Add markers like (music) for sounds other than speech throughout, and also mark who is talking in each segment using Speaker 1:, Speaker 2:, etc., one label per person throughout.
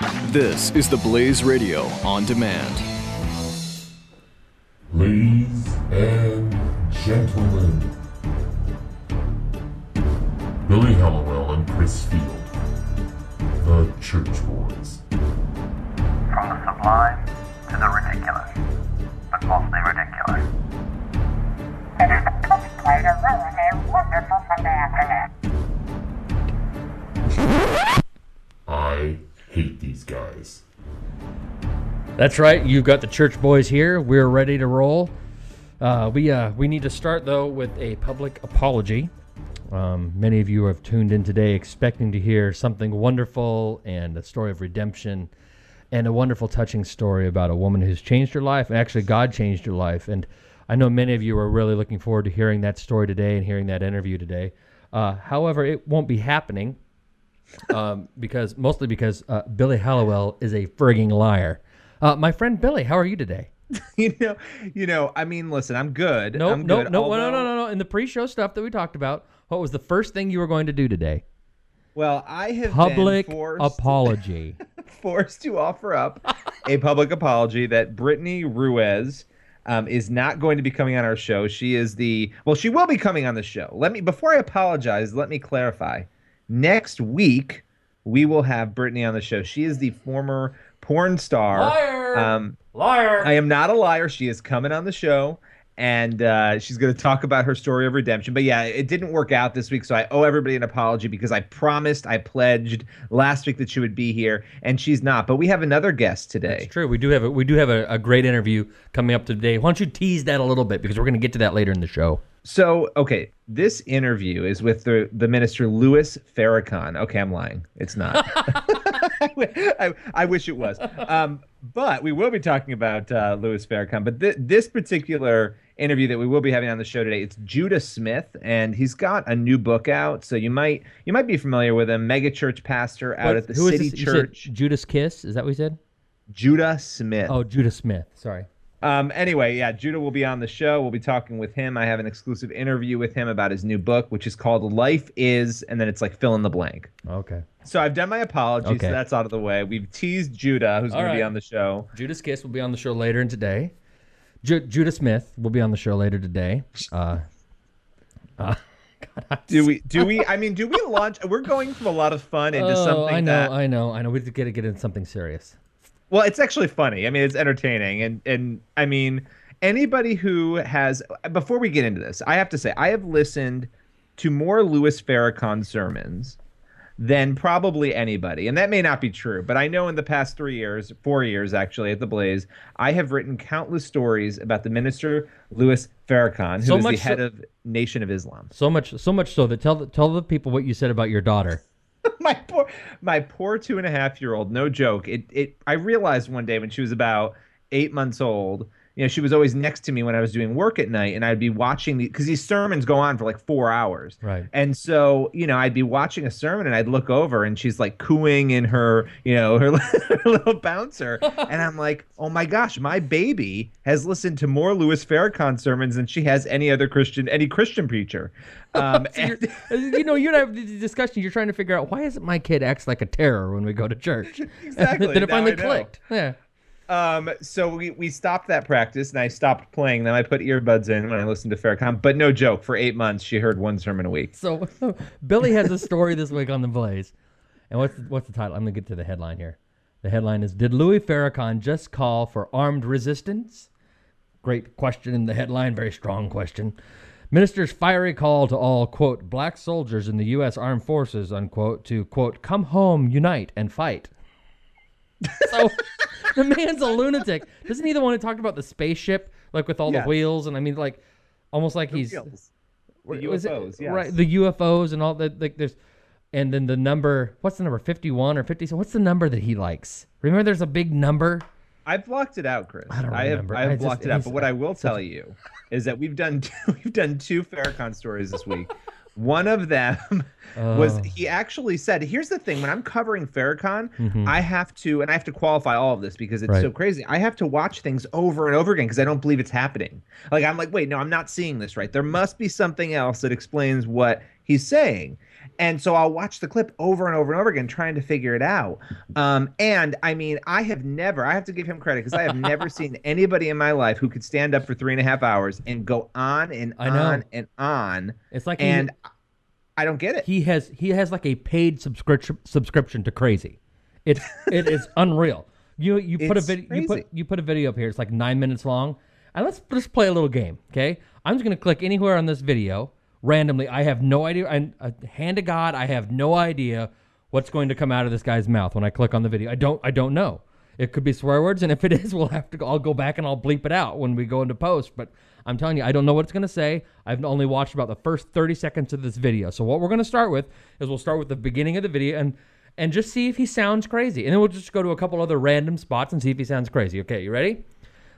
Speaker 1: This is the Blaze Radio on demand.
Speaker 2: Ladies and gentlemen, Billy Hallowell and Chris Field, the Church Boys.
Speaker 3: From the sublime to the ridiculous, but mostly ridiculous.
Speaker 4: That's right. You've got the church boys here. We're ready to roll. Uh, we uh, we need to start though with a public apology. Um, many of you have tuned in today expecting to hear something wonderful and a story of redemption and a wonderful, touching story about a woman who's changed her life. And actually, God changed her life. And I know many of you are really looking forward to hearing that story today and hearing that interview today. Uh, however, it won't be happening um, because mostly because uh, Billy Hallowell is a frigging liar. Uh, my friend Billy, how are you today? (laughs)
Speaker 5: you know, you know. I mean, listen, I'm good.
Speaker 4: No,
Speaker 5: I'm
Speaker 4: no,
Speaker 5: good,
Speaker 4: no, no,
Speaker 5: although-
Speaker 4: no, no, no. In the pre-show stuff that we talked about, what was the first thing you were going to do today?
Speaker 5: Well, I have
Speaker 4: Public
Speaker 5: been forced,
Speaker 4: apology. (laughs)
Speaker 5: forced to offer up a public apology that Brittany Ruiz um, is not going to be coming on our show. She is the well, she will be coming on the show. Let me before I apologize. Let me clarify. Next week we will have Brittany on the show. She is the former porn star.
Speaker 4: Liar!
Speaker 5: Um,
Speaker 4: Liar.
Speaker 5: I am not a liar. She is coming on the show, and uh, she's going to talk about her story of redemption. But yeah, it didn't work out this week, so I owe everybody an apology because I promised, I pledged last week that she would be here, and she's not. But we have another guest today.
Speaker 4: It's true. We do have a, we do have a, a great interview coming up today. Why don't you tease that a little bit because we're going to get to that later in the show.
Speaker 5: So, okay, this interview is with the the minister Louis Farrakhan. Okay, I'm lying. It's not. (laughs) (laughs) I, I wish it was. Um, but we will be talking about uh, Louis Farrakhan. But th- this particular interview that we will be having on the show today, it's Judah Smith, and he's got a new book out. So you might you might be familiar with him. Mega church pastor out at the City
Speaker 4: this? You said
Speaker 5: Church.
Speaker 4: Judas Kiss. Is that what you said?
Speaker 5: Judah Smith.
Speaker 4: Oh, Judah Smith. Sorry.
Speaker 5: Um, anyway, yeah, Judah will be on the show. We'll be talking with him. I have an exclusive interview with him about his new book, which is called Life Is, and then it's like fill in the blank.
Speaker 4: Okay.
Speaker 5: So I've done my apologies.
Speaker 4: Okay.
Speaker 5: So that's out of the way. We've teased Judah, who's
Speaker 4: All
Speaker 5: going to be on the show.
Speaker 4: Judas Kiss will be on the show later in today. Ju- Judah Smith will be on the show later today. Uh, (laughs) uh,
Speaker 5: Do we? Do we? I mean, do we launch? We're going from a lot of fun into (laughs)
Speaker 4: oh,
Speaker 5: something
Speaker 4: I know,
Speaker 5: that.
Speaker 4: I know, I know. We have to get get into something serious.
Speaker 5: Well, it's actually funny. I mean, it's entertaining, and and I mean, anybody who has. Before we get into this, I have to say I have listened to more Louis Farrakhan sermons than probably anybody, and that may not be true. But I know in the past three years, four years actually at the Blaze, I have written countless stories about the minister Louis Farrakhan, who is
Speaker 4: So
Speaker 5: the
Speaker 4: much
Speaker 5: head
Speaker 4: so-
Speaker 5: of Nation of Islam.
Speaker 4: So much, so much so that tell the, tell the people what you said about your daughter. (laughs)
Speaker 5: my poor my poor two and a half year old no joke. It it i realized one day when she was about eight months old you know she was always next to me when i was doing work at night and i'd be watching the because these sermons go on for like four hours
Speaker 4: Right.
Speaker 5: and so you know i'd be watching a sermon and i'd look over and she's like cooing in her you know her, her (laughs) little bouncer (laughs) and i'm like oh my gosh my baby has listened to more louis farrakhan sermons than she has any other christian any christian preacher (laughs) um
Speaker 4: So
Speaker 5: and-
Speaker 4: you know, you and I have the discussion. You're trying to figure out why isn't my kid acts like a terror when we go to church?
Speaker 5: Exactly,
Speaker 4: then it finally clicked. Yeah.
Speaker 5: Um, so we, we stopped that practice and I stopped playing them. I put earbuds in when I listened to Farrakhan, but no joke, for eight months she heard one sermon a week.
Speaker 4: So (laughs) Billy has a story this week on the Blaze, and what's the, what's the title? I'm gonna get to the headline here. The headline is: Did Louis Farrakhan just call for armed resistance? Great question in the headline. Very strong question. Minister's fiery call to all quote black soldiers in the U.S. Armed Forces unquote to quote come home, unite, and fight. (laughs) So the man's a lunatic. Doesn't he the one who talked about the spaceship, like with all
Speaker 5: Yes.
Speaker 4: the wheels, and I mean, like almost like he's
Speaker 5: Wheels. The
Speaker 4: was it-
Speaker 5: UFOs, yes.
Speaker 4: right? The UFOs and all that. Like there's, and then the number. What's the number? Fifty-one or fifty? So what's the number that he likes? Remember, there's a big number.
Speaker 5: I've blocked it out, Chris.
Speaker 4: I don't
Speaker 5: have
Speaker 4: remember.
Speaker 5: I have
Speaker 4: I just-
Speaker 5: blocked it out. But what I will tell you is that we've done two, (laughs) we've done two Farrakhan stories this week. One of them (laughs) was
Speaker 4: Oh.
Speaker 5: he actually said, "Here's the thing: when I'm covering Farrakhan, I have to, and I have to qualify all of this because it's
Speaker 4: Mm-hmm. Right.
Speaker 5: so crazy. I have to watch things over and over again because I don't believe it's happening. Like I'm like, wait, no, I'm not seeing this right. There must be something else that explains what he's saying." And so I'll watch the clip over and over and over again, trying to figure it out. Um, and I mean, I have never, I have to give him credit because I have never (laughs) seen anybody in my life who could stand up for three and a half hours and go on and on and on.
Speaker 4: It's like he-
Speaker 5: and I don't get it.
Speaker 4: he has he has like a paid subscription subscription to crazy. It's it is (laughs) unreal. You you put a video you put you put a video up here. It's like nine minutes long. And let's let's play a little game. Okay, I'm just gonna click anywhere on this video randomly. I have no idea. I, uh, hand to God, I have no idea what's going to come out of this guy's mouth when I click on the video. I don't I don't know. It could be swear words, and if it (laughs) is, we'll have to. I'll go back and I'll bleep it out when we go into post. But I'm telling you, I don't know what it's going to say. I've only watched about the first 30 seconds of this video. So what we're going to start with is we'll start with the beginning of the video and and just see if he sounds crazy, and then we'll just go to a couple other random spots and see if he sounds crazy. Okay, you ready?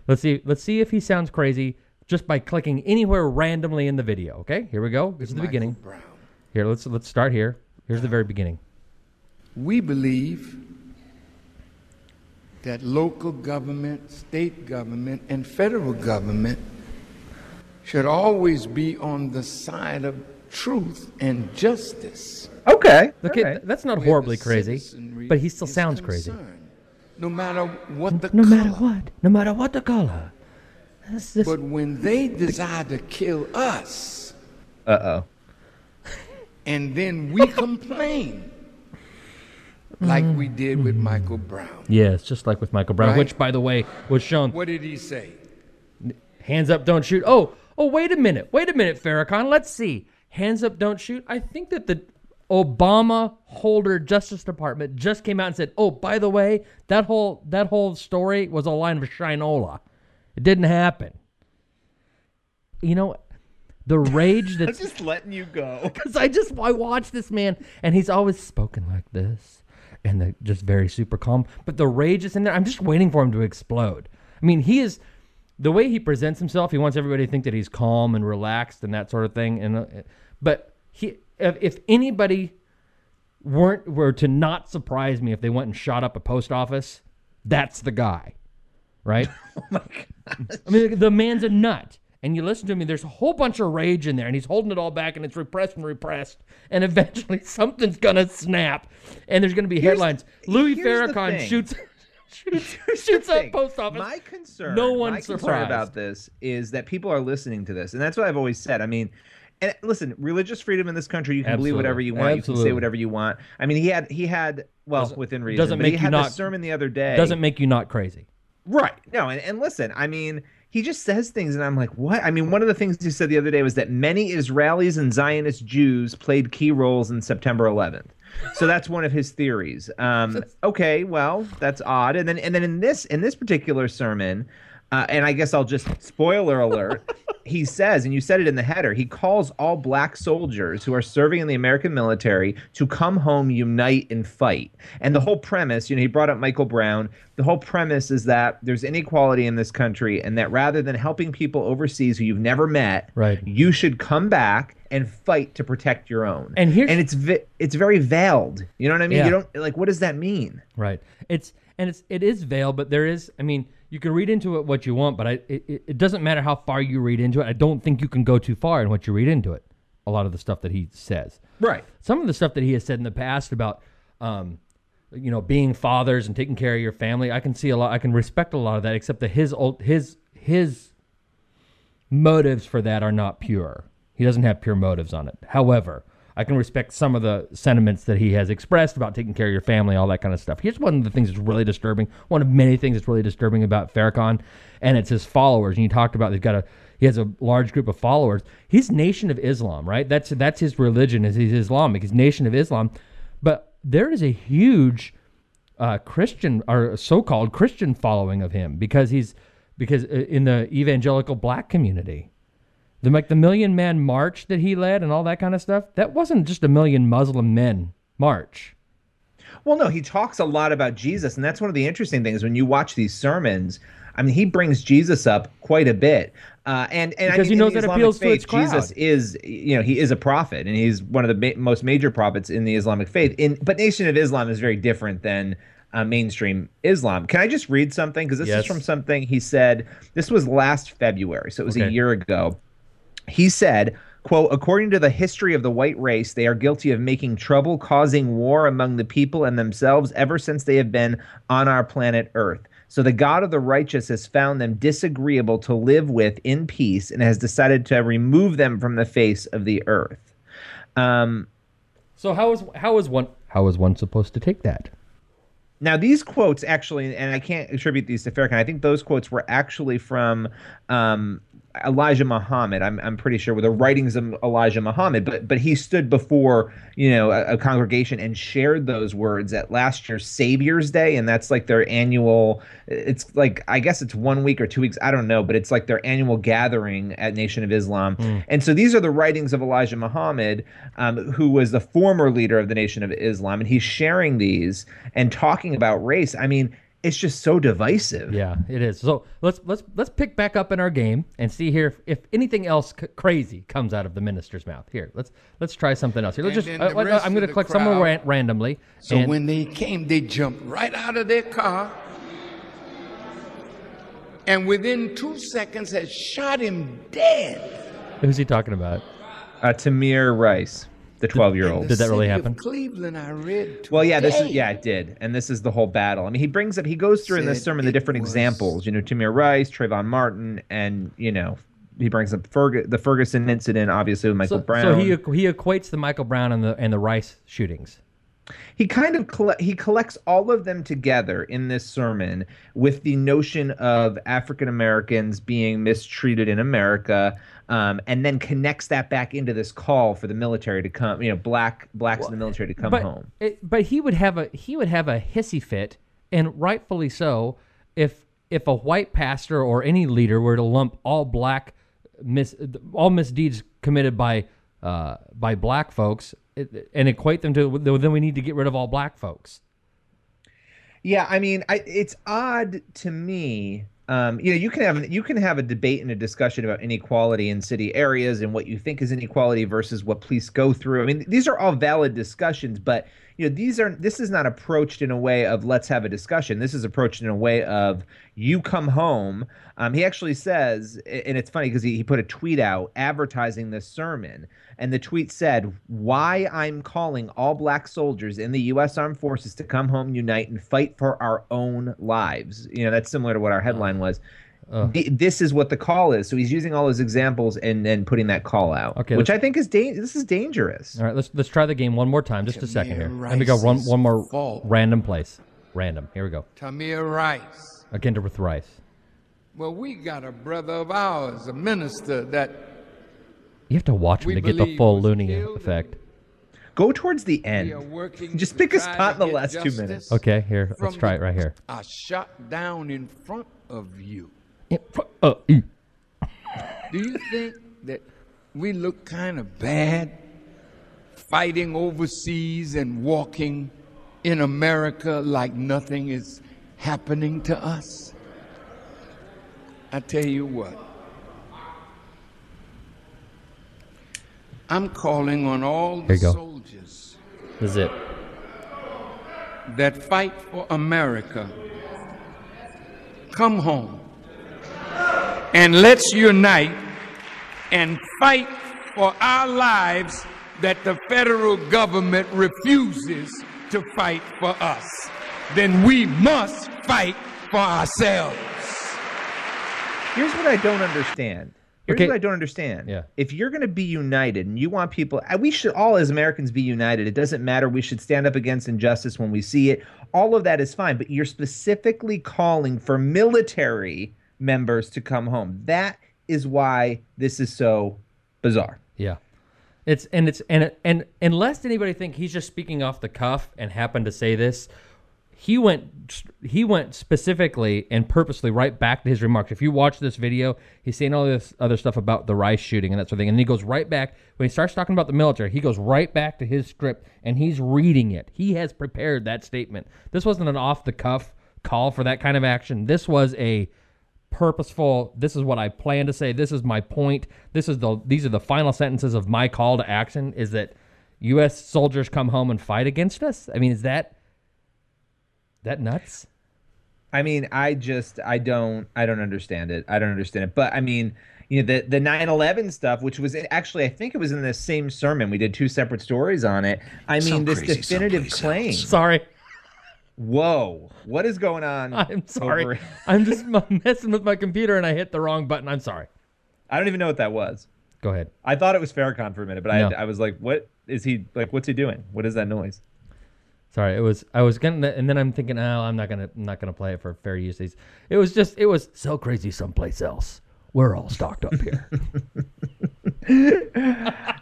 Speaker 4: Let's see. Let's see if he sounds crazy just by clicking anywhere randomly in the video. Okay, here we go. This is the beginning.
Speaker 6: Brown.
Speaker 4: Here, let's let's start here. Here's the very beginning.
Speaker 6: We believe that local government, state government, and federal government should always be on the side of truth and justice.
Speaker 5: okay.
Speaker 4: Okay,
Speaker 5: all right.
Speaker 4: that's not
Speaker 6: where
Speaker 4: horribly crazy, but he still
Speaker 6: is
Speaker 4: sounds crazy.
Speaker 6: No matter what the
Speaker 4: No
Speaker 6: color.
Speaker 4: matter what, no matter what the color. This- this-
Speaker 6: But when they desire to kill us,
Speaker 5: Uh oh.
Speaker 6: and then we complain, like we did with Michael Brown.
Speaker 4: Yes, just like with Michael Brown,
Speaker 6: Right.
Speaker 4: which, by the way, was shown.
Speaker 6: What did he say?
Speaker 4: Hands up, don't shoot. Oh, oh, wait a minute, wait a minute, Farrakhan. Let's see. Hands up, don't shoot. I think that the Obama holder Justice Department just came out and said, "Oh, by the way, that whole that whole story was a line of shinola. It didn't happen." You know, the rage (laughs)
Speaker 5: I'm
Speaker 4: that's
Speaker 5: just letting you go.
Speaker 4: because I just I watch this man and he's always spoken like this and the, just very super calm. But the rage is in there. I'm just waiting for him to explode. I mean, he is the way he presents himself. He wants everybody to think that he's calm and relaxed and that sort of thing. And uh, but he, if, if anybody weren't were to not surprise me if they went and shot up a post office, that's the guy, right? (laughs) oh my god! I mean, the man's a nut. And you listen to me, there's a whole bunch of rage in there, and he's holding it all back, and it's repressed and repressed, and (laughs) eventually something's gonna snap, and there's gonna be headlines. Louis
Speaker 5: here's
Speaker 4: Farrakhan shoots (laughs) shoots,
Speaker 5: Here's
Speaker 4: up post office.
Speaker 5: My concern,
Speaker 4: No one's
Speaker 5: my concern
Speaker 4: surprised.
Speaker 5: about this is that people are listening to this, and that's what I've always said. I mean, and listen, religious freedom in this country, you can believe whatever you want, you can say whatever you want. I mean, he had he had well
Speaker 4: Doesn't-
Speaker 5: within reason,
Speaker 4: doesn't make
Speaker 5: he
Speaker 4: you
Speaker 5: had
Speaker 4: not-
Speaker 5: sermon the other day.
Speaker 4: Doesn't make you not crazy.
Speaker 5: Right. No, and, and listen, I mean, he just says things, and I'm like, what? I mean, one of the things he said the other day was that many Israelis and Zionist Jews played key roles in September 11th. So that's one of his theories. Um, (laughs) okay, well, that's odd. And then, and then in this in this particular sermon, uh, and I guess I'll just spoiler alert. (laughs) he says, and you said it in the header, he calls all black soldiers who are serving in the American military to come home, unite, and fight. And the whole premise, you know, he brought up Michael Brown. The whole premise is that there's inequality in this country, and that rather than helping people overseas who you've never met,
Speaker 4: Right.
Speaker 5: you should come back and fight to protect your own.
Speaker 4: And here's-
Speaker 5: and it's vi- it's very veiled. You know what I mean?
Speaker 4: Yeah.
Speaker 5: You don't like what does that mean?
Speaker 4: Right. It's and it's it is veiled, but there is. I mean, you can read into it what you want, but I it, it doesn't matter how far you read into it. I don't think you can go too far in what you read into it. A lot of the stuff that he says.
Speaker 5: Right.
Speaker 4: Some of the stuff that he has said in the past about, um, you know, being fathers and taking care of your family, I can see a lot. I can respect a lot of that, except that his old his his motives for that are not pure. He doesn't have pure motives on it. However, I can respect some of the sentiments that he has expressed about taking care of your family, all that kind of stuff. Here's one of the things that's really disturbing. One of many things that's really disturbing about Farrakhan, and it's his followers. And you talked about they've got a he has a large group of followers. He's Nation of Islam, right? That's that's his religion. Is he's Islamic? He's Nation of Islam, but there is a huge uh, Christian or so-called Christian following of him because he's because uh, in the evangelical black community, the like the Million Man March that he led and all that kind of stuff. That wasn't just a million Muslim men march.
Speaker 5: Well, no, he talks a lot about Jesus, and that's one of the interesting things when you watch these sermons. I mean, he brings Jesus up quite a bit, uh, and and
Speaker 4: Because he
Speaker 5: mean, in
Speaker 4: knows that
Speaker 5: Islamic
Speaker 4: appeals to
Speaker 5: faith,
Speaker 4: its crowd.
Speaker 5: Jesus is, you know, he is a prophet, and he's one of the ma- most major prophets in the Islamic faith. In but Nation of Islam is very different than uh, mainstream Islam. Can I just read something? Because this
Speaker 4: Yes.
Speaker 5: is from something he said. This was last February, so it was a year ago. He said, quote, according to the history of the white race, they are guilty of making trouble, causing war among the people and themselves ever since they have been on our planet Earth. So the God of the righteous has found them disagreeable to live with in peace and has decided to remove them from the face of the earth. Um,
Speaker 4: So how is how is one how is one supposed to take that?
Speaker 5: Now, these quotes actually, and I can't attribute these to Farrakhan. I think those quotes were actually from um, Elijah Muhammad. I'm, I'm pretty sure were the writings of Elijah Muhammad, but but he stood before you know a, a congregation and shared those words at last year's Savior's Day, and that's like their annual. It's like I guess it's one week or two weeks, I don't know, but it's like their annual gathering at Nation of Islam. And so these are the writings of Elijah Muhammad, um, who was the former leader of the Nation of Islam, and he's sharing these and talking about race. I mean. It's just so divisive.
Speaker 4: Yeah, it is. So let's let's let's pick back up in our game and see here if, if anything else c- crazy comes out of the minister's mouth. Here, let's let's try something else. Here, let's
Speaker 6: And
Speaker 4: just. uh, I'm going to
Speaker 6: the
Speaker 4: click somewhere
Speaker 6: crowd-
Speaker 4: ran- randomly.
Speaker 6: So
Speaker 4: and-
Speaker 6: when they came, they jumped right out of their car and within two seconds had shot him dead.
Speaker 4: who's he talking about?
Speaker 5: Uh, Tamir Rice, the 12 year old.
Speaker 4: Did that really
Speaker 6: city of
Speaker 4: happen?
Speaker 6: Cleveland, I read.
Speaker 5: Well, yeah, this is yeah, it did, and this is the whole battle. I mean, he brings up, he goes through in this sermon the different
Speaker 6: was-
Speaker 5: examples. You know, Tamir Rice, Trayvon Martin, and you know, he brings up Ferg- the Ferguson incident, obviously with Michael
Speaker 4: So,
Speaker 5: Brown.
Speaker 4: so he he equates the Michael Brown and the and the Rice shootings.
Speaker 5: he kind of colle- he collects all of them together in this sermon with the notion of African Americans being mistreated in America, um, and then connects that back into this call for the military to come, you know, black blacks in the military to come
Speaker 4: but
Speaker 5: home.
Speaker 4: It, but he would have a he would have a hissy fit, and rightfully so, if if a white pastor or any leader were to lump all black mis all misdeeds committed by uh, by black folks it, and equate them to then we need to get rid of all black folks.
Speaker 5: Yeah, I mean, I, it's odd to me. Um, you know, you can have you can have a debate and a discussion about inequality in city areas and what you think is inequality versus what police go through. I mean, these are all valid discussions, but you know, these are this is not approached in a way of let's have a discussion. This is approached in a way of you come home. Um, he actually says, and it's funny because he, he put a tweet out advertising this sermon, and the tweet said, "Why I'm calling all black soldiers in the U.S. Armed Forces to come home, unite, and fight for our own lives." You know, that's similar to what our headline was. Th- This is what the call is. So he's using all those examples and then putting that call out,
Speaker 4: Okay,
Speaker 5: which I think is da- this is dangerous.
Speaker 4: All right, let's let's try the game one more time, just a second here.
Speaker 6: Tamir
Speaker 4: Let me go one one more
Speaker 6: fault.
Speaker 4: random place, random. Here we go.
Speaker 6: Tamir Rice.
Speaker 4: Again to with Rice.
Speaker 6: Well, we got a brother of ours, a minister that
Speaker 4: You have to watch him
Speaker 6: We
Speaker 4: to get the full
Speaker 6: was
Speaker 4: loony effect.
Speaker 5: Go towards the end. Just pick a spot in the last two minutes.
Speaker 4: Okay, here, let's try it right here.
Speaker 6: I shot down in front of you.
Speaker 4: Uh, e.
Speaker 6: Do you think that we look kind of bad fighting overseas and walking in America like nothing is happening to us? I tell you what. I'm calling on all
Speaker 4: Here
Speaker 6: the
Speaker 4: go.
Speaker 6: soldiers
Speaker 4: This is it.
Speaker 6: that fight for America. Come home and let's unite and fight for our lives that the federal government refuses to fight for us. Then we must fight for ourselves.
Speaker 5: Here's what I don't understand. Here's
Speaker 4: Okay.
Speaker 5: what I don't understand.
Speaker 4: Yeah.
Speaker 5: If you're going to be united and you want people, we should all as Americans be united. It doesn't matter. We should stand up against injustice when we see it. All of that is fine. But you're specifically calling for military members to come home. That is why this is so bizarre.
Speaker 4: Yeah. It's and it's and and unless anybody think he's just speaking off the cuff and happened to say this, he went he went specifically and purposely right back to his remarks. If you watch this video, he's saying all this other stuff about the Rice shooting and that sort of thing, and he goes right back when he starts talking about the military. He goes right back to his script and he's reading it. He has prepared that statement. This wasn't an off the cuff call for that kind of action. This was a purposeful this is what i plan to say this is my point this is the these are the final sentences of my call to action is that us soldiers come home and fight against us i mean is that that nuts
Speaker 5: I mean, I just I don't I don't understand it. I don't understand it. But I mean, you know the the 9/11 stuff, which was actually I think it was in the same sermon. We did two separate stories on it. I mean, this
Speaker 7: crazy
Speaker 5: definitive
Speaker 7: someplace
Speaker 5: claim.
Speaker 7: else.
Speaker 4: Sorry,
Speaker 5: Whoa, what is going on?
Speaker 4: I'm sorry.
Speaker 5: over- (laughs)
Speaker 4: I'm just messing with my computer and I hit the wrong button. I'm sorry.
Speaker 5: I don't even know what that was.
Speaker 4: Go ahead.
Speaker 5: I thought it was Farrakhan for a minute, but
Speaker 4: No.
Speaker 5: I I was like, what is he like? What's he doing? What is that noise?
Speaker 4: Sorry, it was I was gonna, and then I'm thinking, oh, I'm not gonna, I'm not gonna play it for fair use. It was just, it was so crazy someplace else. We're all stocked up here. (laughs)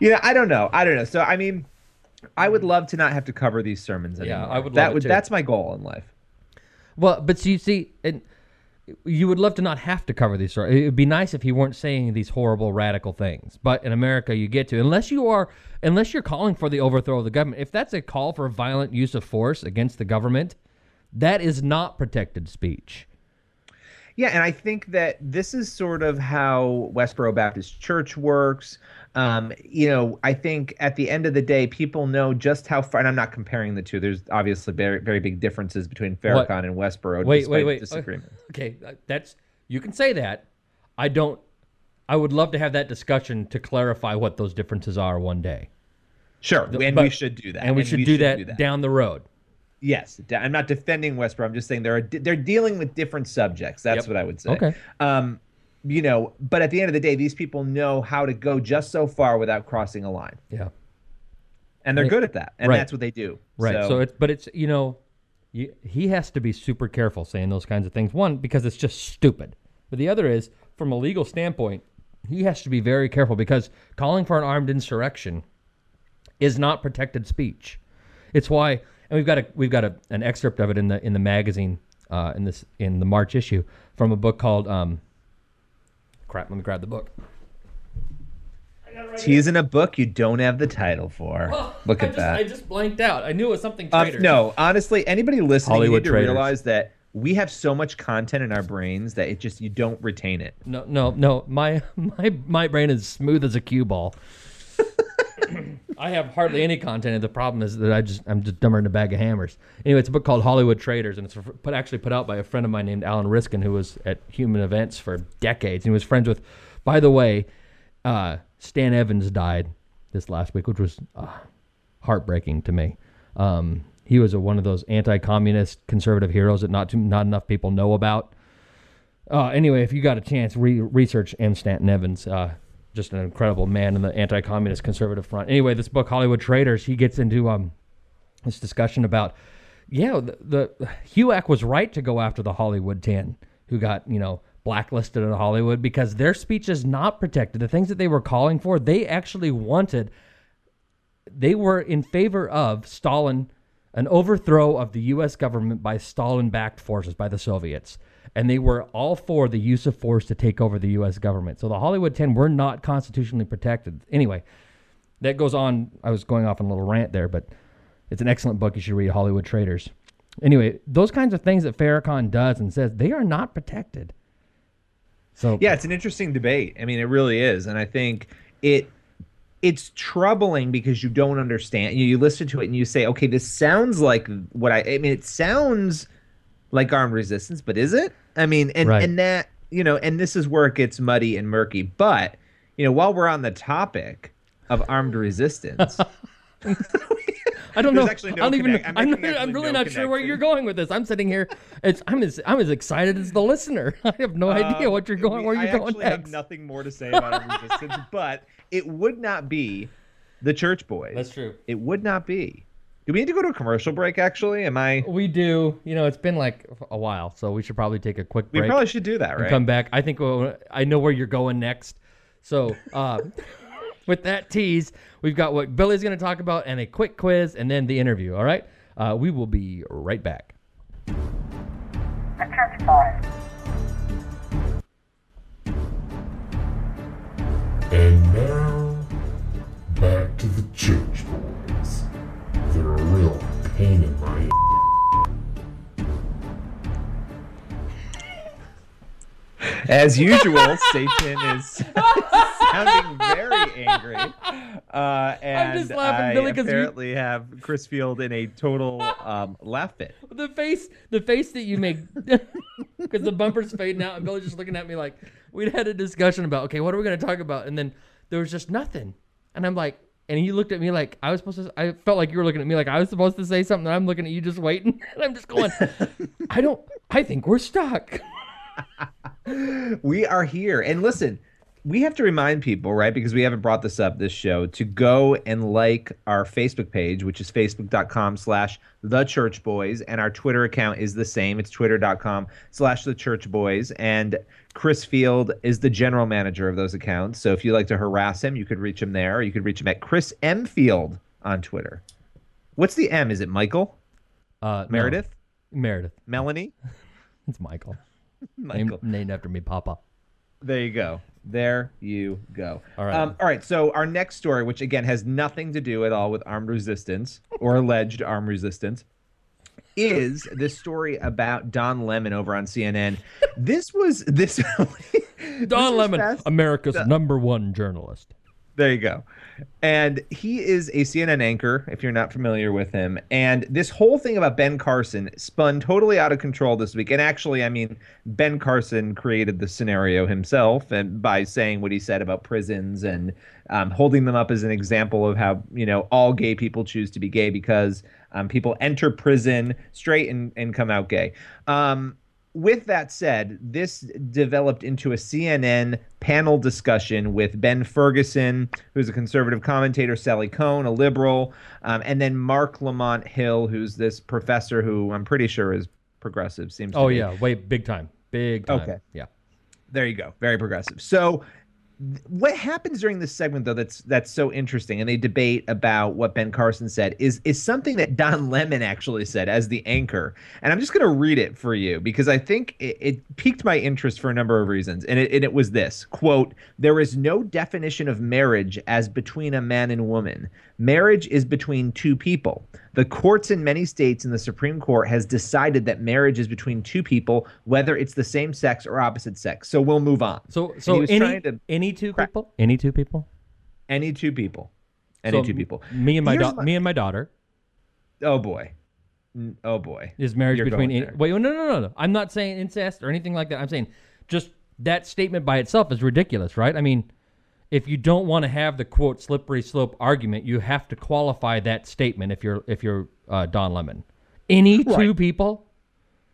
Speaker 5: Yeah, I don't know. I don't know. So I mean, I would love to not have to cover these sermons
Speaker 4: Yeah. I would
Speaker 5: That would. That's my goal in life.
Speaker 4: well, but you see, and you would love to not have to cover these stories. It would be nice if he weren't saying these horrible radical things. But in America, you get to unless you are, unless you're calling for the overthrow of the government. If that's a call for violent use of force against the government, that is not protected speech.
Speaker 5: Yeah, and I think that this is sort of how Westboro Baptist Church works. Um, you know, I think at the end of the day, people know just how far. And I'm not comparing the two. There's obviously very, very big differences between
Speaker 4: What?
Speaker 5: Farrakhan and Westboro.
Speaker 4: Wait, wait, wait.
Speaker 5: Disagreement.
Speaker 4: Okay, uh, that's you can say that. I don't. I would love to have that discussion to clarify what those differences are one day,
Speaker 5: Sure, and we should do that.
Speaker 4: and we should, do, that down the road.
Speaker 5: Yes, I'm not defending Westboro. I'm just saying they're they're dealing with different subjects. That's
Speaker 4: Yep.
Speaker 5: what I would say.
Speaker 4: Okay.
Speaker 5: Um, you know, but at the end of the day, these people know how to go just so far without crossing a line,
Speaker 4: Yeah.
Speaker 5: and they're good at that, and
Speaker 4: Right.
Speaker 5: that's what they do.
Speaker 4: Right. So, it's but it's you know, you, he has to be super careful saying those kinds of things. One because it's just stupid, but the other is from a legal standpoint, he has to be very careful because calling for an armed insurrection is not protected speech. It's why, and we've got a we've got a, an excerpt of it in the in the magazine uh, in this in the March issue from a book called um, crap. Let me grab the book.
Speaker 5: teasing a book you don't have the title for. Look
Speaker 4: I
Speaker 5: at
Speaker 4: just,
Speaker 5: that.
Speaker 4: I just blanked out. I knew it was something traitor.
Speaker 5: no, honestly, anybody listening,
Speaker 4: Hollywood
Speaker 5: you need to
Speaker 4: traitors.
Speaker 5: realize that we have so much content in our brains that it just you don't retain it.
Speaker 4: No, no, no. My (laughs) my my brain is smooth as a cue ball. (laughs) (clears throat) I have hardly any content, and the problem is that I just I'm just dumber than a bag of hammers. Anyway, it's a book called Hollywood Traitors, and it's put actually put out by a friend of mine named Allan Ryskind, who was at Human Events for decades. And he was friends with, by the way, uh, Stan Evans died this last week, which was uh, heartbreaking to me. Um, he was a, one of those anti-communist conservative heroes that not too, not enough people know about. Uh, anyway, if you got a chance, re- research M. Stanton Evans. Uh, just an incredible man in the anti-communist conservative front. Anyway, this book, Hollywood Traitors, he gets into um, this discussion about, yeah, the, the HUAC was right to go after the Hollywood Ten, who got you know blacklisted in Hollywood because their speech is not protected. The things that they were calling for, they actually wanted they were in favor of Stalin, an overthrow of the U.S. government by Stalin backed forces, by the Soviets. And they were all for the use of force to take over the U.S. government. So the Hollywood 10 were not constitutionally protected. Anyway, that goes on. I was going off on a little rant there, but it's an excellent book. You should read Hollywood Traitors. Anyway, those kinds of things that Farrakhan does and says, they are not protected. So
Speaker 5: Yeah, it's an interesting debate. I mean, it really is, and I think it it's troubling because you don't understand. You, you listen to it and you say, "Okay, this sounds like what I." I mean, it sounds like armed resistance, but is it? I mean, and
Speaker 4: Right.
Speaker 5: and that you know, and this is where it gets muddy and murky. But you know, while we're on the topic of armed (laughs) resistance,
Speaker 4: I don't
Speaker 5: There's
Speaker 4: know.
Speaker 5: actually no
Speaker 4: I don't even.
Speaker 5: I'm
Speaker 4: I'm, not, (laughs) I'm really
Speaker 5: no
Speaker 4: not sure where you're going with this. I'm sitting here. It's I'm as I'm as excited as the listener. (laughs) I have no idea what you're going.
Speaker 5: Um, we-
Speaker 4: Where you're
Speaker 5: I
Speaker 4: going
Speaker 5: actually have nothing more to say about armed resistance, but it would not be the church boys.
Speaker 4: That's true.
Speaker 5: It would not be. Do we need to go to a commercial break? Actually, am I?
Speaker 4: We do. You know, it's been like a while, so we should probably take a quick
Speaker 5: We
Speaker 4: break
Speaker 5: probably should do that, right?
Speaker 4: come back. I think we'll, I know where you're going next. So, uh, (laughs) with that tease, we've got what Billy's going to talk about and a quick quiz, and then the interview. All right. Uh, we will be right back.
Speaker 8: The Church Boys.
Speaker 2: And now, back to the church boys. They're a real pain in my
Speaker 5: As usual, Satan is sounding very angry. Uh, and
Speaker 4: just laughing,
Speaker 5: I
Speaker 4: Billy, 'cause you-
Speaker 5: apparently have Chris Field in a total um, laugh fit.
Speaker 4: the face, the face that you make, (laughs) because the bumper's fading out, and Billy's just looking at me like we'd had a discussion about, okay, what are we gonna talk about? And then there was just nothing, and I'm like, and he looked at me like I was supposed to. I felt like you were looking at me like I was supposed to say something. And I'm looking at you, just waiting, (laughs) and I'm just going, (laughs) I don't. I think we're stuck. (laughs)
Speaker 5: we are here. And listen, we have to remind people, right? Because we haven't brought this up this show, to go and like our Facebook page, which is facebook.com slash the church boys. And our Twitter account is the same. It's twitter.com slash the church boys. And Chris Field is the general manager of those accounts. So if you'd like to harass him, you could reach him there. Or you could reach him at Chris M Field on Twitter. What's the M? Is it Michael?
Speaker 4: Uh, no.
Speaker 5: Meredith?
Speaker 4: Meredith.
Speaker 5: Melanie? (laughs)
Speaker 4: It's Michael. (laughs)
Speaker 5: Michael.
Speaker 4: Named, named after me, Papa.
Speaker 5: There you go. There you go.
Speaker 4: All right.
Speaker 5: Um, all right. So our next story, which again has nothing to do at all with armed resistance or alleged armed resistance, is this story about Don Lemon over on CNN. This was this. (laughs)
Speaker 4: Don
Speaker 5: this
Speaker 4: Lemon, America's number one journalist.
Speaker 5: There you go. And he is a CNN anchor, if you're not familiar with him. And this whole thing about Ben Carson spun totally out of control this week. And actually, I mean, Ben Carson created the scenario himself and by saying what he said about prisons and um, holding them up as an example of how, you know, all gay people choose to be gay because um, people enter prison straight and, and come out gay. Um, with that said, this developed into a CNN panel discussion with Ben Ferguson, who's a conservative commentator, Sally Kohn, a liberal, um, and then Marc Lamont Hill, who's this professor who I'm pretty sure is progressive. Seems. To
Speaker 4: Oh
Speaker 5: be.
Speaker 4: yeah, wait, big time, big time.
Speaker 5: Okay.
Speaker 4: Yeah.
Speaker 5: There you go. Very progressive. So what happens during this segment though that's that's so interesting and they debate about what Ben Carson said is is something that Don Lemon actually said as the anchor. And I'm just going to read it for you because I think it, it piqued my interest for a number of reasons. And it, and it was this quote, there is no definition of marriage as between a man and woman. Marriage is between two people. The courts in many states and the Supreme Court has decided that marriage is between two people, whether it's the same sex or opposite sex. So we'll move on.
Speaker 4: So so any
Speaker 5: to
Speaker 4: any two
Speaker 5: crack-
Speaker 4: people, any two people,
Speaker 5: any two people, any
Speaker 4: So
Speaker 5: two people.
Speaker 4: Me and my, da- me and my daughter
Speaker 5: oh boy, oh boy,
Speaker 4: is marriage
Speaker 5: You're
Speaker 4: between. Any- wait, no, no, no, no. I'm not saying incest or anything like that. I'm saying just that statement by itself is ridiculous, right? I mean, if you don't want to have the quote slippery slope argument, you have to qualify that statement. If you're if you're uh, Don Lemon, any two people.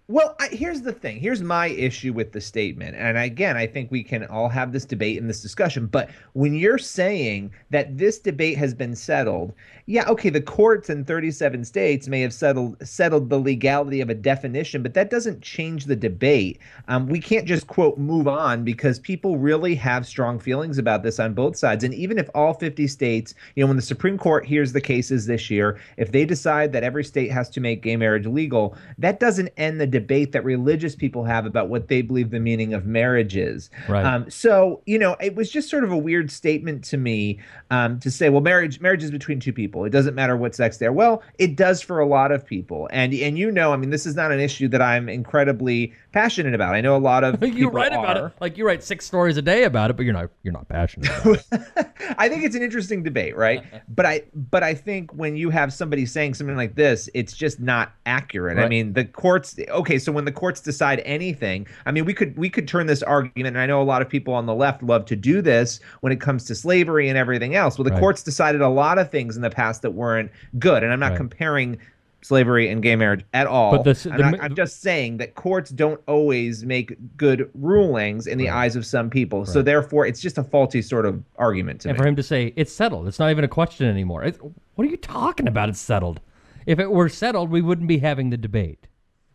Speaker 5: Well, I, here's the thing. Here's my issue with the statement. And again, I think we can all have this debate and this discussion. But when you're saying that this debate has been settled, yeah, okay, the courts in 37 states may have settled settled the legality of a definition, but that doesn't change the debate. Um, we can't just quote move on because people really have strong feelings about this on both sides. And even if all 50 states, you know, when the Supreme Court hears the cases this year, if they decide that every state has to make gay marriage legal, that doesn't end the debate that religious people have about what they believe the meaning of marriage is.
Speaker 4: Right.
Speaker 5: Um, so, you know, it was just sort of a weird statement to me um, to say, well, marriage marriage is between two people. It doesn't matter what sex they're. Well, it does for a lot of people, and and you know, I mean, this is not an issue that I'm incredibly passionate about. I know a lot of (laughs)
Speaker 4: You
Speaker 5: people
Speaker 4: write about
Speaker 5: are.
Speaker 4: it like you write six stories a day about it, but you're not you're not passionate. About it. (laughs)
Speaker 5: I think it's an interesting debate, right? (laughs) but I but I think when you have somebody saying something like this, it's just not accurate. I mean, the courts okay, so when the courts decide anything, I mean, we could we could turn this argument and I know a lot of people on the left love to do this when it comes to slavery and everything else. Well, the
Speaker 4: Right.
Speaker 5: courts decided a lot of things in the past that weren't good, and I'm not
Speaker 4: Right.
Speaker 5: comparing slavery and gay marriage at all.
Speaker 4: But this-
Speaker 5: I'm,
Speaker 4: the
Speaker 5: not-
Speaker 4: ma-
Speaker 5: I'm just saying that courts don't always make good rulings in the eyes of some people. So therefore, it's just a faulty sort of argument to
Speaker 4: and
Speaker 5: me.
Speaker 4: for him to say it's settled, it's not even a question anymore. It's, what are you talking about? It's settled. If it were settled, we wouldn't be having the debate.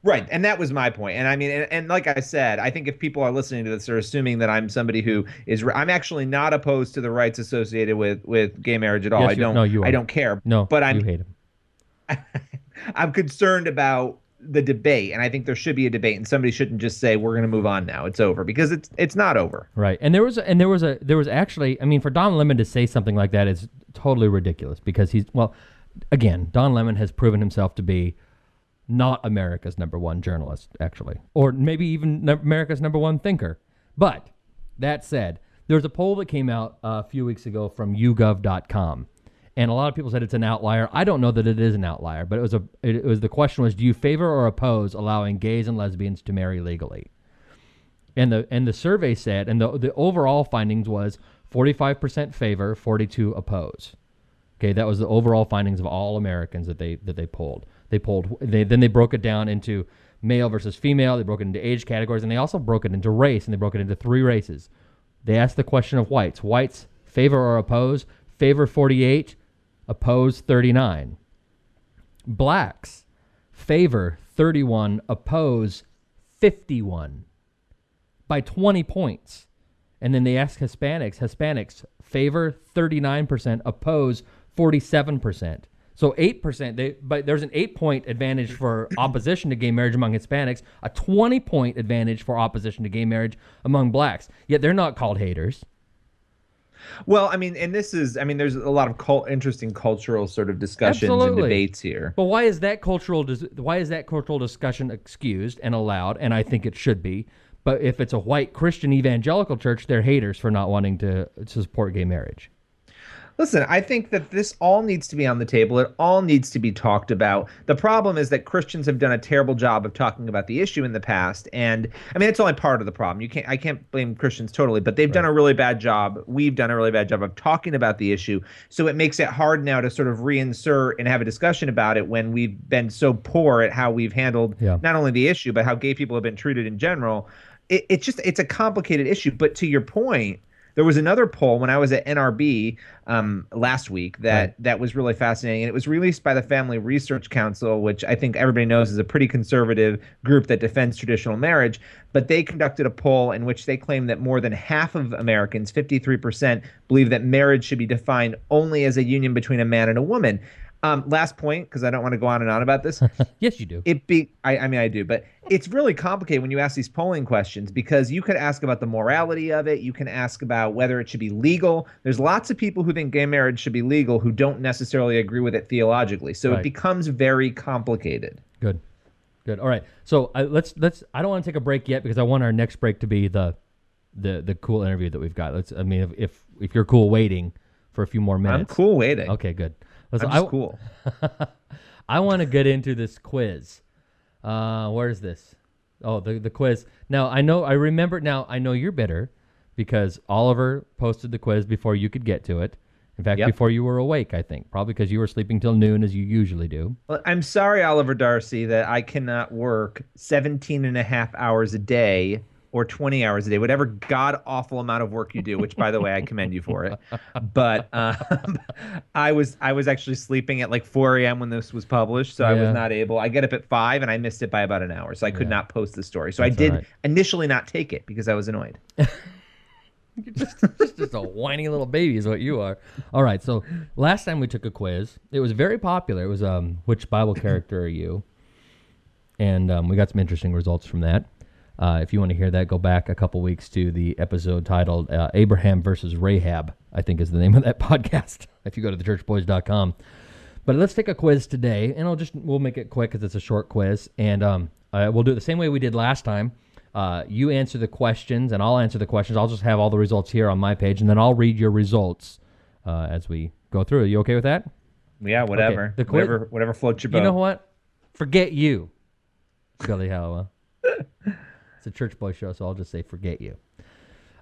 Speaker 5: Right, and that was my point. And I mean, and, and like I said, I think if people are listening to this, they're assuming that I'm somebody who is. I'm actually not opposed to the rights associated with with gay marriage at all.
Speaker 4: Yes,
Speaker 5: I don't.
Speaker 4: no, you Are.
Speaker 5: I don't care.
Speaker 4: No,
Speaker 5: but I'm You
Speaker 4: hate him. (laughs)
Speaker 5: I'm concerned about the debate, and I think there should be a debate, and somebody shouldn't just say we're going to move on now. It's over because it's it's not over.
Speaker 4: Right. And there was a, and there was a there was actually I mean for Don Lemon to say something like that is totally ridiculous because he's well again, Don Lemon has proven himself to be not America's number one journalist actually or maybe even America's number one thinker. But that said, There was a poll that came out a few weeks ago from YouGov.com, and a lot of people said it's an outlier. I don't know that it is an outlier, but it was a. It, it was the question was, do you favor or oppose allowing gays and lesbians to marry legally? And the and the survey said, and the the overall findings was 45% favor, 42 oppose. Okay, that was the overall findings of all Americans that they that they polled. They polled. They then they broke it down into male versus female. They broke it into age categories, and they also broke it into race, and they broke it into three races. They asked the question of whites: whites favor or oppose? Favor 48, oppose 39. Blacks favor 31, oppose 51 by 20 points. And then they asked Hispanics. Hispanics favor 39%, oppose 47%. So 8%, they, but there's an 8 point advantage for opposition to gay marriage among Hispanics, a 20 point advantage for opposition to gay marriage among blacks. Yet they're not called haters.
Speaker 5: Well, I mean, and this is, I mean, there's a lot of cult, interesting cultural sort of discussions and debates here.
Speaker 4: But why is that cultural why is that cultural discussion excused and allowed and I think it should be. But if it's a white Christian evangelical church, they're haters for not wanting to, to support gay marriage.
Speaker 5: Listen, I think that this all needs to be on the table. It all needs to be talked about. The problem is that Christians have done a terrible job of talking about the issue in the past, and I mean it's only part of the problem. You can't I can't blame Christians totally, but they've done a really bad job. We've done a really bad job of talking about the issue, so it makes it hard now to sort of reinsert and have a discussion about it when we've been so poor at how we've handled
Speaker 4: Yeah.
Speaker 5: not only the issue but how gay people have been treated in general. It, it's just it's a complicated issue. But to your point, there was another poll when I was at NRB um, last week that
Speaker 4: Right.
Speaker 5: that was really fascinating, and it was released by the Family Research Council, which I think everybody knows is a pretty conservative group that defends traditional marriage. But they conducted a poll in which they claimed that more than half of Americans, 53%, believe that marriage should be defined only as a union between a man and a woman. Um, last point, because I don't want to go on and on about this (laughs)
Speaker 4: Yes, you do.
Speaker 5: it be I, I mean I do, but it's really complicated when you ask these polling questions because you could ask about the morality of it, you can ask about whether it should be legal. There's lots of people who think gay marriage should be legal who don't necessarily agree with it theologically. So
Speaker 4: Right.
Speaker 5: it becomes very complicated.
Speaker 4: Good, good. All right. So uh, let's let's. I don't want to take a break yet because I want our next break to be the the the cool interview that we've got. Let's. I mean, if if, if you're cool waiting for a few more minutes, I'm
Speaker 5: cool waiting.
Speaker 4: Okay, good.
Speaker 5: I'm
Speaker 4: I,
Speaker 5: cool. (laughs)
Speaker 4: I want to get into this quiz. Uh, where is this? Oh, the the quiz. Now I know. I remember. Now I know you're bitter because Oliver posted the quiz before you could get to it. In fact,
Speaker 5: Yep.
Speaker 4: before you were awake, I think, probably because you were sleeping till noon as you usually do.
Speaker 5: Well, I'm sorry, Oliver Darcy, that I cannot work 17 and a half hours a day or 20 hours a day, whatever god awful amount of work you do, which by the way, I commend you for it. But um, (laughs) I was I was actually sleeping at like 4 a.m. when this was published, so I was not able. I get up at 5 and I missed it by about an hour, so I could
Speaker 4: Yeah.
Speaker 5: not post the story. So I did
Speaker 4: right.
Speaker 5: initially not take it because I was annoyed. (laughs)
Speaker 4: just, just a whiny little baby is what you are. All right. So last time we took a quiz, it was very popular. It was um, which Bible character are you? And um, we got some interesting results from that. Uh, if you want to hear that, go back a couple weeks to the episode titled uh, Abraham versus Rahab. I think is the name of that (laughs) podcast. If you go to thechurchboys.com. But let's take a quiz today, and I'll just we'll make it quick because it's a short quiz, and um, uh, we'll do it the same way we did last time. Uh, you answer the questions, and I'll answer the questions. I'll just have all the results here on my page, and then I'll read your results uh, as we go through. Are you okay with that?
Speaker 5: Yeah, whatever.
Speaker 4: the quiz-
Speaker 5: whatever whatever floats your boat.
Speaker 4: You know what? Forget you, Billy Hallowell. It's a church boy show, so I'll just say forget you.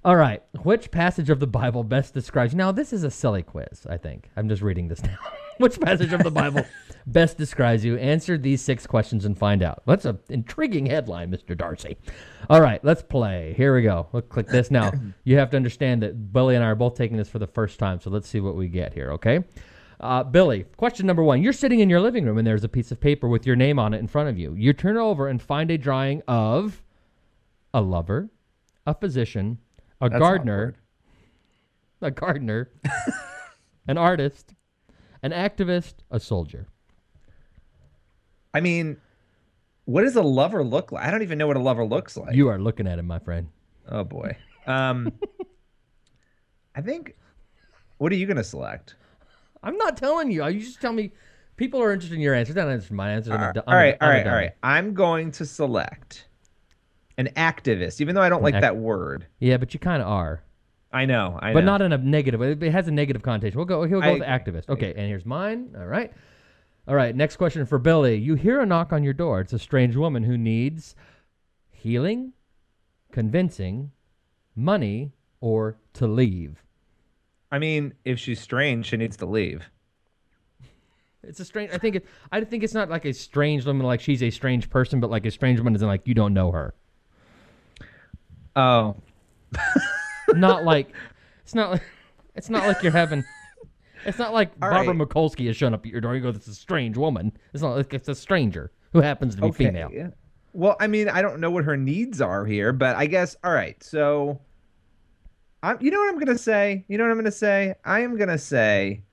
Speaker 4: All right. Which passage of the Bible best describes? You? Now, this is a silly quiz, I think. I'm just reading this (laughs) now. Which passage of the Bible (laughs) best describes you? Answer these six questions and find out. That's an intriguing headline, Mr. Darcy. All right, let's play. Here we go. We'll click this now. (coughs) You have to understand that Billy and I are both taking this for the first time, so let's see what we get here, okay? Uh, Billy, question number one. You're sitting in your living room and there's a piece of paper with your name on it in front of you. You turn over and find a drawing of a lover, a physician, a
Speaker 5: That's
Speaker 4: gardener, a gardener, (laughs) an artist, an activist, a soldier.
Speaker 5: I mean, what does a lover look like? I don't even know what a lover looks like.
Speaker 4: You are looking at him, my friend.
Speaker 5: Oh boy. Um (laughs) I think what are you gonna select?
Speaker 4: I'm not telling you. You just tell me. People are interested in your answers. Not interested in my answers. I'm a
Speaker 5: all right,
Speaker 4: I'm a-
Speaker 5: all right, all
Speaker 4: a
Speaker 5: right, all
Speaker 4: dummy.
Speaker 5: right. I'm going to select an activist, even though I don't like
Speaker 4: act-
Speaker 5: that word.
Speaker 4: Yeah, but you kind of are.
Speaker 5: I know, I
Speaker 4: but
Speaker 5: know.
Speaker 4: not in a negative. way. It has a negative connotation. We'll go. He'll go
Speaker 5: I
Speaker 4: with activist. Okay, and here's mine. All right, all right. Next question for Billy. You hear a knock on your door. It's a strange woman who needs healing, convincing, money, or to leave.
Speaker 5: I mean, if she's strange, she needs to leave.
Speaker 4: It's a strange. I think it. I think it's not like a strange woman, like she's a strange person, but like a strange woman is like you don't know her.
Speaker 5: Oh, (laughs)
Speaker 4: Not like it's not like it's not like you're having. It's not like
Speaker 5: All
Speaker 4: Barbara
Speaker 5: right.
Speaker 4: Mikulski has shown up at your door. and You go, "This is a strange woman." It's not like it's a stranger who happens to be
Speaker 5: okay.
Speaker 4: female.
Speaker 5: yeah. Well, I mean, I don't know what her needs are here, but I guess all right. So, I'm. You know what I'm gonna say? You know what I'm gonna say? I am gonna say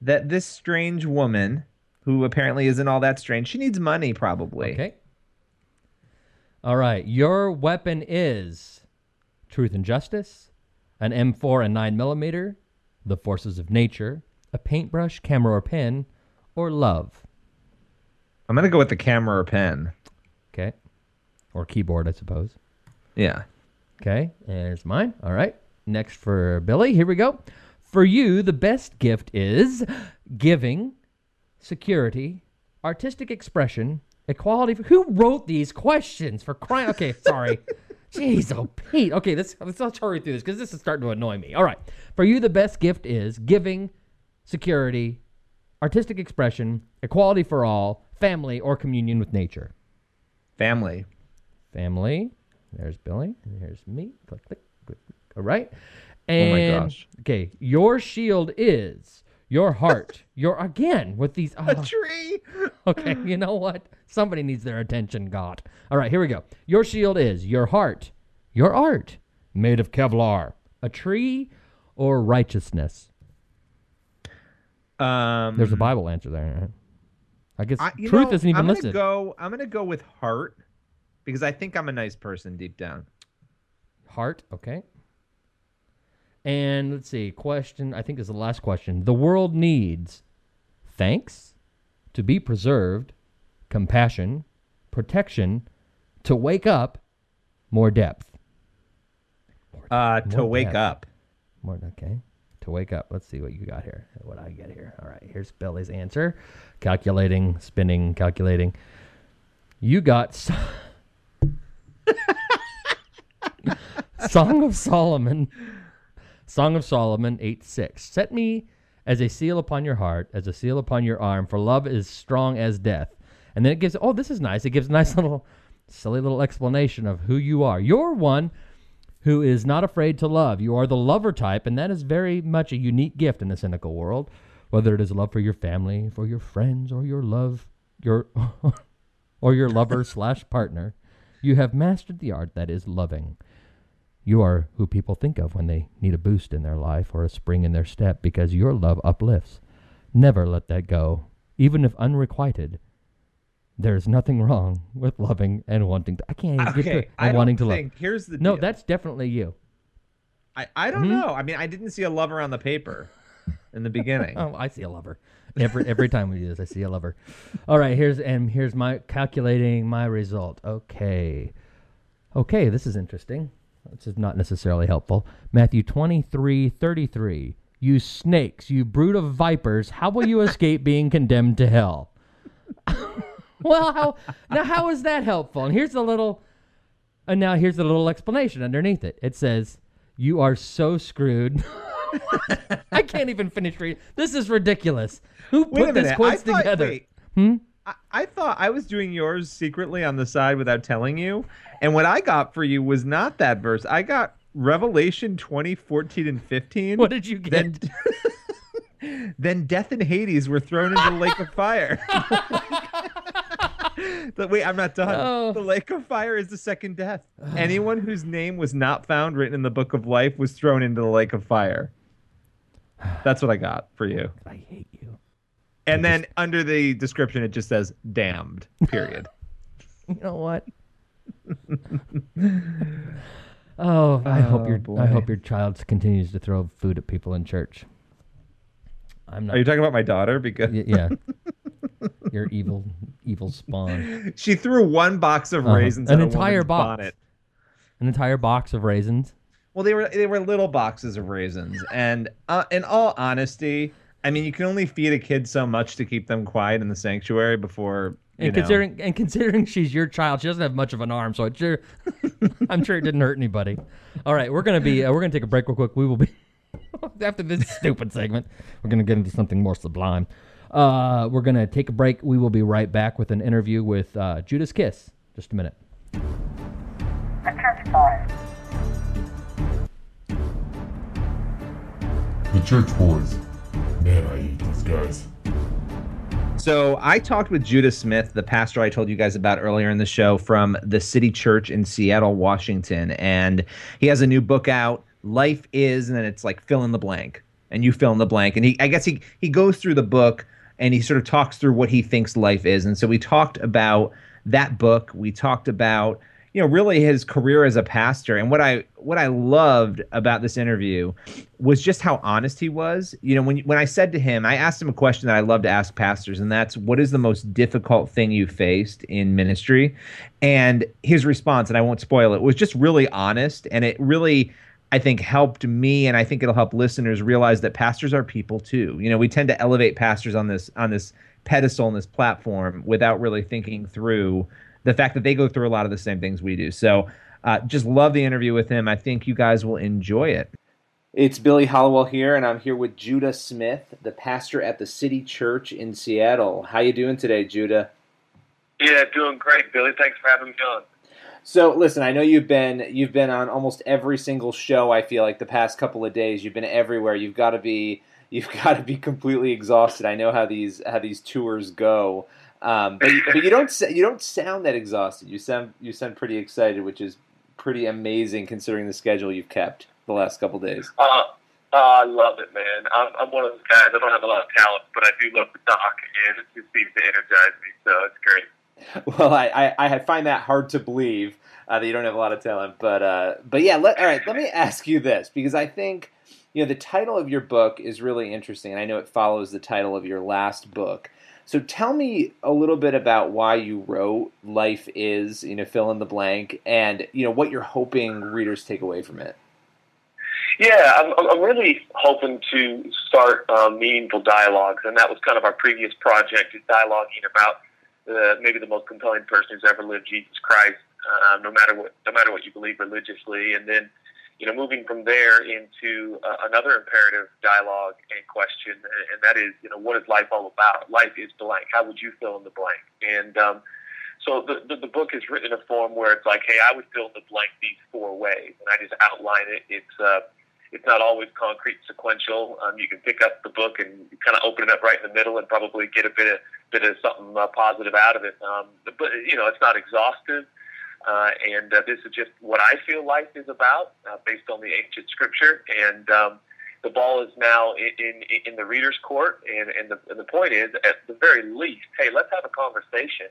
Speaker 5: that this strange woman, who apparently isn't all that strange, she needs money probably.
Speaker 4: Okay. All right. Your weapon is truth and justice, an M4 and 9 millimeter, the forces of nature, a paintbrush, camera, or pen, or love.
Speaker 5: I'm gonna go with the camera or pen.
Speaker 4: Okay. Or keyboard, I suppose.
Speaker 5: Yeah.
Speaker 4: Okay. And here's mine. All right. Next for Billy. Here we go. For you, the best gift is giving, security, artistic expression, equality. Who wrote these questions for crying? Okay, sorry. (laughs) Jeez, oh Pete. Okay, let's let's let's hurry through this because this is starting to annoy me. All right. For you, the best gift is giving, security, artistic expression, equality for all, family, or communion with nature.
Speaker 5: Family.
Speaker 4: Family. There's Billy. And here's me. Click, click, click, click. All right.
Speaker 5: Oh my gosh.
Speaker 4: Okay. Your shield is your heart. your again with these.
Speaker 5: A
Speaker 4: oh,
Speaker 5: tree. (laughs)
Speaker 4: okay. You know what? Somebody needs their attention. God. All right. Here we go. Your shield is your heart, your art, made of Kevlar, a tree, or righteousness.
Speaker 5: Um,
Speaker 4: There's a Bible answer there. right? I guess
Speaker 5: I,
Speaker 4: truth
Speaker 5: know,
Speaker 4: isn't even
Speaker 5: I'm gonna
Speaker 4: listed.
Speaker 5: go. I'm gonna go with heart because I think I'm a nice person deep down.
Speaker 4: Heart, okay. And let's see, question, I think this is the last question. The world needs thanks, to be preserved, compassion, protection, to wake up, more depth.
Speaker 5: Uh, to
Speaker 4: More
Speaker 5: wake
Speaker 4: depth.
Speaker 5: up.
Speaker 4: More, okay. To wake up. Let's see what you got here. What I get here. All right, here's Billy's answer. Calculating, spinning, calculating. You got s- (laughs) Song of Solomon. Song of Solomon 8 6. Set me as a seal upon your heart, as a seal upon your arm, for love is strong as death. And then it gives, oh, this is nice. It gives a nice (laughs) little, silly little explanation of who you are. You're one who is not afraid to love. You are the lover type, and that is very much a unique gift in the cynical world. Whether it is love for your family, for your friends, or your love, your (laughs) or your lover slash partner, you have mastered the art that is loving. You are who people think of when they need a boost in their life or a spring in their step because your love uplifts. Never let that go, even if unrequited. There's nothing wrong with loving and wanting to. I can't even get to it.
Speaker 5: I
Speaker 4: wanting to love.
Speaker 5: think. Here's the
Speaker 4: No,
Speaker 5: deal.
Speaker 4: that's definitely you.
Speaker 5: I, I don't
Speaker 4: Hmm?
Speaker 5: know. I mean, I didn't see a lover on the paper in the beginning. (laughs)
Speaker 4: Oh, I see a lover. Every every time we do this, I see a lover. All right, here's and here's my calculating my result. Okay. Okay, this is interesting. This is not necessarily helpful. Matthew 23, 33. You snakes, you brood of vipers, how will you escape (laughs) being condemned to hell? (laughs) well, how now how is that helpful? And here's the little and now here's the little explanation underneath it. It says, "You are so screwed." (laughs) I can't even finish reading. This is ridiculous. Who
Speaker 5: a
Speaker 4: put this quiz
Speaker 5: thought,
Speaker 4: together?
Speaker 5: Wait,
Speaker 4: Hmm?
Speaker 5: I, I thought I was doing yours secretly on the side without telling you. And what I got for you was not that verse. I got Revelation 20, 14, and 15.
Speaker 4: What did you get?
Speaker 5: Then, (laughs) then death and Hades were thrown into the lake of fire. (laughs) Oh (laughs) the- wait, I'm not done.
Speaker 4: Oh.
Speaker 5: The lake of fire is the second death. (sighs) Anyone whose name was not found written in the book of life was thrown into the lake of fire. That's what I got for you.
Speaker 4: I hate.
Speaker 5: And then under the description, it just says damned, period. (laughs)
Speaker 4: You know what? (laughs) oh, I hope
Speaker 5: Oh,
Speaker 4: your
Speaker 5: boy.
Speaker 4: I hope your child continues to throw food at people in church. I'm not.
Speaker 5: Are you talking about my daughter? Because
Speaker 4: y- yeah. (laughs) your evil, evil spawn.
Speaker 5: she threw one box of
Speaker 4: Uh-huh.
Speaker 5: raisins
Speaker 4: An
Speaker 5: at
Speaker 4: entire
Speaker 5: woman's
Speaker 4: box.
Speaker 5: bonnet.
Speaker 4: An entire box of raisins.
Speaker 5: Well, they were they were little boxes of raisins, and uh, in all honesty, I mean, you can only feed a kid so much to keep them quiet in the sanctuary before. You
Speaker 4: And
Speaker 5: know.
Speaker 4: considering and considering she's your child, she doesn't have much of an arm, so I'm sure (laughs) I'm sure it didn't hurt anybody. All right, we're gonna be uh, we're gonna take a break real quick. We will be (laughs) after this stupid segment. We're gonna get into something more sublime. Uh, we're gonna take a break. We will be right back with an interview with uh, Judas Kiss. Just a minute.
Speaker 8: The church boys.
Speaker 2: The church boys. Man, I hate guys.
Speaker 5: So I talked with Judah Smith, the pastor I told you guys about earlier in the show from the City Church in Seattle, Washington, and he has a new book out. Life is, and then it's like fill in the blank, and you fill in the blank. And he, I guess he he goes through the book and he sort of talks through what he thinks life is. And so we talked about that book. We talked about you know really his career as a pastor. And what i what i loved about this interview was just how honest he was. You know when when i said to him i asked him a question that i love to ask pastors and that's what is the most difficult thing you faced in ministry? And his response and i won't spoil it was just really honest. And it really I think helped me and I think it'll help listeners realize that pastors are people too. You know, we tend to elevate pastors on this on this pedestal and this platform without really thinking through the fact that they go through a lot of the same things we do. So, uh, just love the interview with him. I think you guys will enjoy it. It's Billy Hallowell here, and I'm here with Judah Smith, the pastor at the City Church in Seattle. How you doing today, Judah?
Speaker 7: Yeah, doing great, Billy. Thanks for having me on.
Speaker 5: So, listen, I know you've been you've been on almost every single show. I feel like the past couple of days, you've been everywhere. You've got to be (laughs) you've got to be completely exhausted. I know how these how these tours go. Um, but, you- but you don't you don't sound that exhausted. You sound you sound pretty excited, which is pretty amazing considering the schedule you've kept the last couple days.
Speaker 7: Uh, uh, I love it, man. I'm, I'm one of those guys. I don't have a lot of talent, but I do love the doc, and it just seems to energize me. So it's great. (laughs)
Speaker 5: Well, I, I, I find that hard to believe uh, that you don't have a lot of talent, but uh, but yeah. Let, all right, let me (laughs) ask you this because I think you know the title of your book is really interesting, and I know it follows the title of your last book. So tell me a little bit about why you wrote "Life Is," you know, fill in the blank, and you know what you're hoping readers take away from it.
Speaker 7: Yeah, I'm, I'm really hoping to start um, meaningful dialogues, and that was kind of our previous project, is dialoguing about uh, maybe the most compelling person who's ever lived, Jesus Christ, uh, no matter what, no matter what you believe religiously, and then, you know, moving from there into uh, another imperative dialogue and question, and, and that is, you know, what is life all about? Life is blank. How would you fill in the blank? And um, so the, the the book is written in a form where it's like, hey, I would fill in the blank these four ways, and I just outline it. It's uh, it's not always concrete sequential. Um, you can pick up the book and kind of open it up right in the middle and probably get a bit of bit of something uh, positive out of it. Um, but you know, it's not exhaustive. Uh, and uh, this is just what I feel life is about, uh, based on the ancient scripture. And um, the ball is now in, in, in the reader's court. And, and, the, and the point is, at the very least, hey, let's have a conversation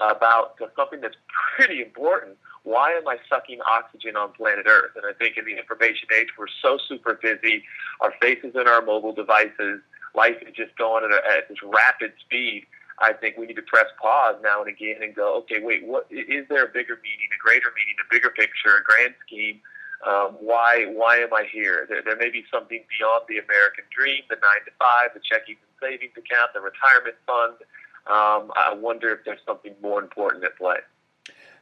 Speaker 7: about something that's pretty important. Why am I sucking oxygen on planet Earth? And I think in the information age, we're so super busy. Our faces in our mobile devices. Life is just going at, a, at this rapid speed. I think we need to press pause now and again and go, okay, wait, what is there a bigger meaning, a greater meaning, a bigger picture, a grand scheme? Um, why why am I here? There, there may be something beyond the American dream, the nine to five, the checking and savings account, the retirement fund. Um, I wonder if there's something more important at play.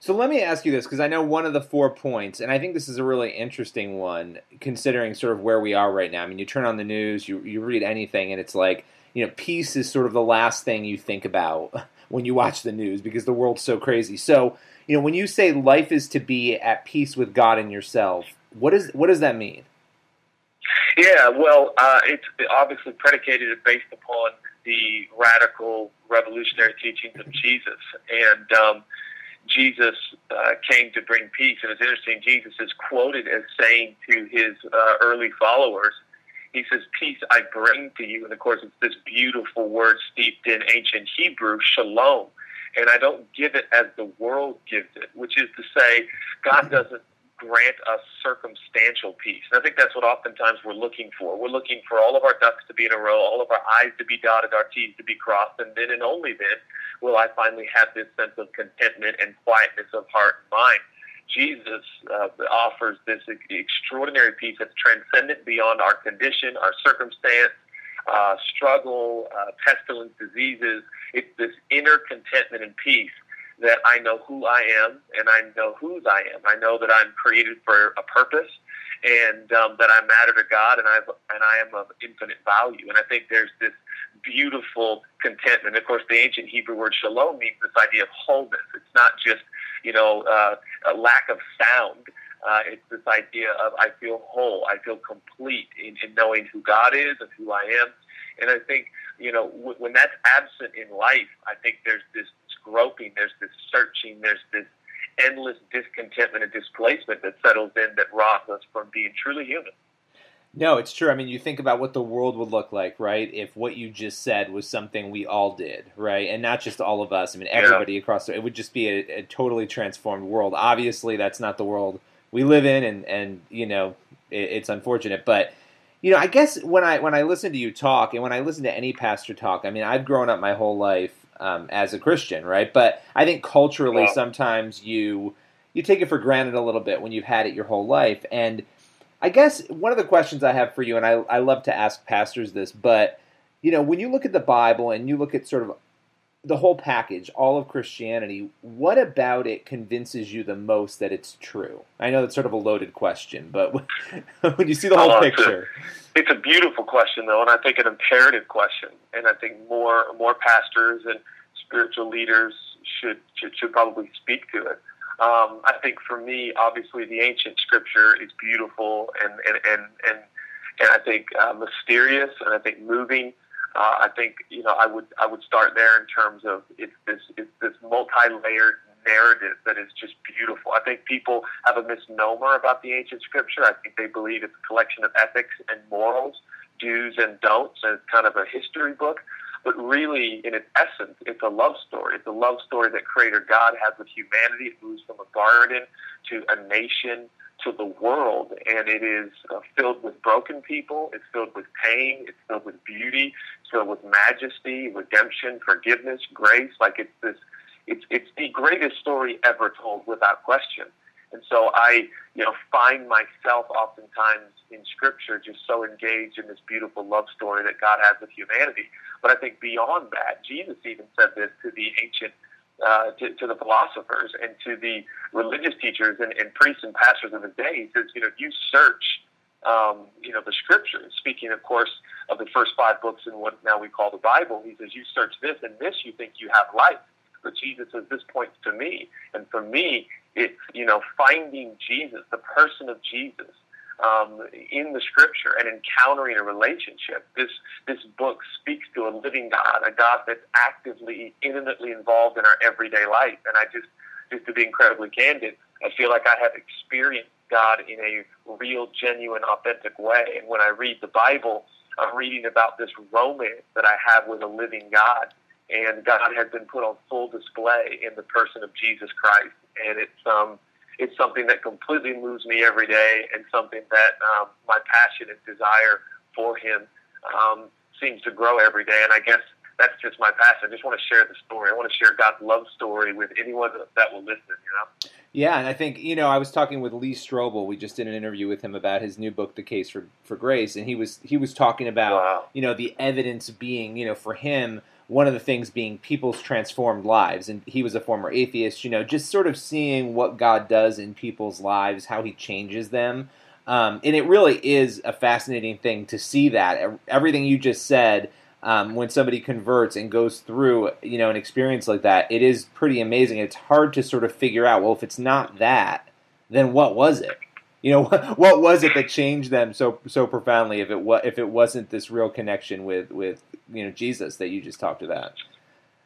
Speaker 5: So let me ask you this because I know one of the four points, and I think this is a really interesting one, considering sort of where we are right now. I mean, you turn on the news, you you read anything, and it's like you know, peace is sort of the last thing you think about (laughs) when you watch the news because the world's so crazy. So you know, when you say life is to be at peace with God and yourself, what is what does that mean?
Speaker 7: Yeah, well, uh, it's obviously predicated based upon the radical revolutionary teachings of Jesus. And um, Jesus uh, came to bring peace. And it's interesting, Jesus is quoted as saying to his uh, early followers, he says, Peace I bring to you. And of course, it's this beautiful word steeped in ancient Hebrew, shalom. And I don't give it as the world gives it, which is to say, God mm-hmm. doesn't grant us circumstantial peace. And I think that's what oftentimes we're looking for. We're looking for all of our ducks to be in a row, all of our I's to be dotted, our T's to be crossed, and then and only then will I finally have this sense of contentment and quietness of heart and mind. Jesus uh, offers this extraordinary peace that's transcendent beyond our condition, our circumstance, uh, struggle, uh, pestilence, diseases. It's this inner contentment and peace that I know who I am and I know whose I am. I know that I'm created for a purpose and um, that I matter to God and I and I am of infinite value. And I think there's this beautiful contentment. Of course, the ancient Hebrew word shalom means this idea of wholeness. It's not just you know uh, a lack of sound. Uh, it's this idea of I feel whole, I feel complete in, in knowing who God is and who I am. And I think you know w- when that's absent in life, I think there's this groping, there's this searching, there's this endless discontentment and displacement that settles in that robs us from being truly human.
Speaker 5: No, it's true. I mean, you think about what the world would look like, right? If what you just said was something we all did, right? And not just all of us. I mean, everybody yeah. across the, it would just be a, a, totally transformed world. Obviously, that's not the world we live in, and and you know, it, it's unfortunate, but you know, I guess when I when I listen to you talk, and when I listen to any pastor talk, I mean, I've grown up my whole life um, as a Christian, right? But I think culturally, sometimes you you take it for granted a little bit when you've had it your whole life. And I guess one of the questions I have for you, and I, I love to ask pastors this, but you know, when you look at the Bible and you look at sort of the whole package, all of Christianity, what about it convinces you the most that it's true? I know that's sort of a loaded question, but (laughs) when you see the whole oh, picture.
Speaker 7: It's a, it's a beautiful question, though, and I think an imperative question. And I think more more pastors and spiritual leaders should should, should probably speak to it. Um, I think for me, obviously, the ancient scripture is beautiful and and and and, and I think uh, mysterious, and I think moving. Uh, I think you know I would I would start there in terms of it's this it's this multi-layered narrative that is just beautiful. I think people have a misnomer about the ancient scripture. I think they believe it's a collection of ethics and morals, do's and don'ts, and it's kind of a history book. But really, in its essence, it's a love story. It's a love story that Creator God has with humanity. It moves from a garden to a nation to the world, and it is uh, filled with broken people. It's filled with pain. It's filled with beauty. It's filled with majesty, redemption, forgiveness, grace. Like it's this, it's it's the greatest story ever told, without question. And so I, you know, find myself oftentimes in Scripture just so engaged in this beautiful love story that God has with humanity. But I think beyond that, Jesus even said this to the ancient uh, to, to, the philosophers and to the religious teachers and, and, priests and pastors of the day. He says, you know, if you search, um, you know, the scriptures. Speaking, of course, of the first five books in what now we call the Bible, he says, you search this and this, you think you have life. But Jesus says, this points to me. And for me, it's, you know, finding Jesus, the person of Jesus, um, in the scripture and encountering a relationship. This this book speaks to a living God, a God that's actively, intimately involved in our everyday life. And I just, just to be incredibly candid, I feel like I have experienced God in a real, genuine, authentic way. And when I read the Bible, I'm reading about this romance that I have with a living God. And God has been put on full display in the person of Jesus Christ. And it's um, it's something that completely moves me every day and something that um, my passion and desire for him um, seems to grow every day. And I guess that's just my passion. I just want to share the story. I want to share God's love story with anyone that will listen, you know?
Speaker 5: Yeah, and I think, you know, I was talking with Lee Strobel. We just did an interview with him about his new book, The Case for, for Grace, and he was he was talking about, wow. you know, the evidence being, you know, for him – one of the things being people's transformed lives. And he was a former atheist, you know, just sort of seeing what God does in people's lives, how he changes them. Um, and it really is a fascinating thing to see that. Everything you just said, um, when somebody converts and goes through, you know, an experience like that, it is pretty amazing. It's hard to sort of figure out, well, if it's not that, then what was it? You know, (laughs) what was it that changed them so so profoundly? If it was if it wasn't this real connection with with you know Jesus that you just talked about.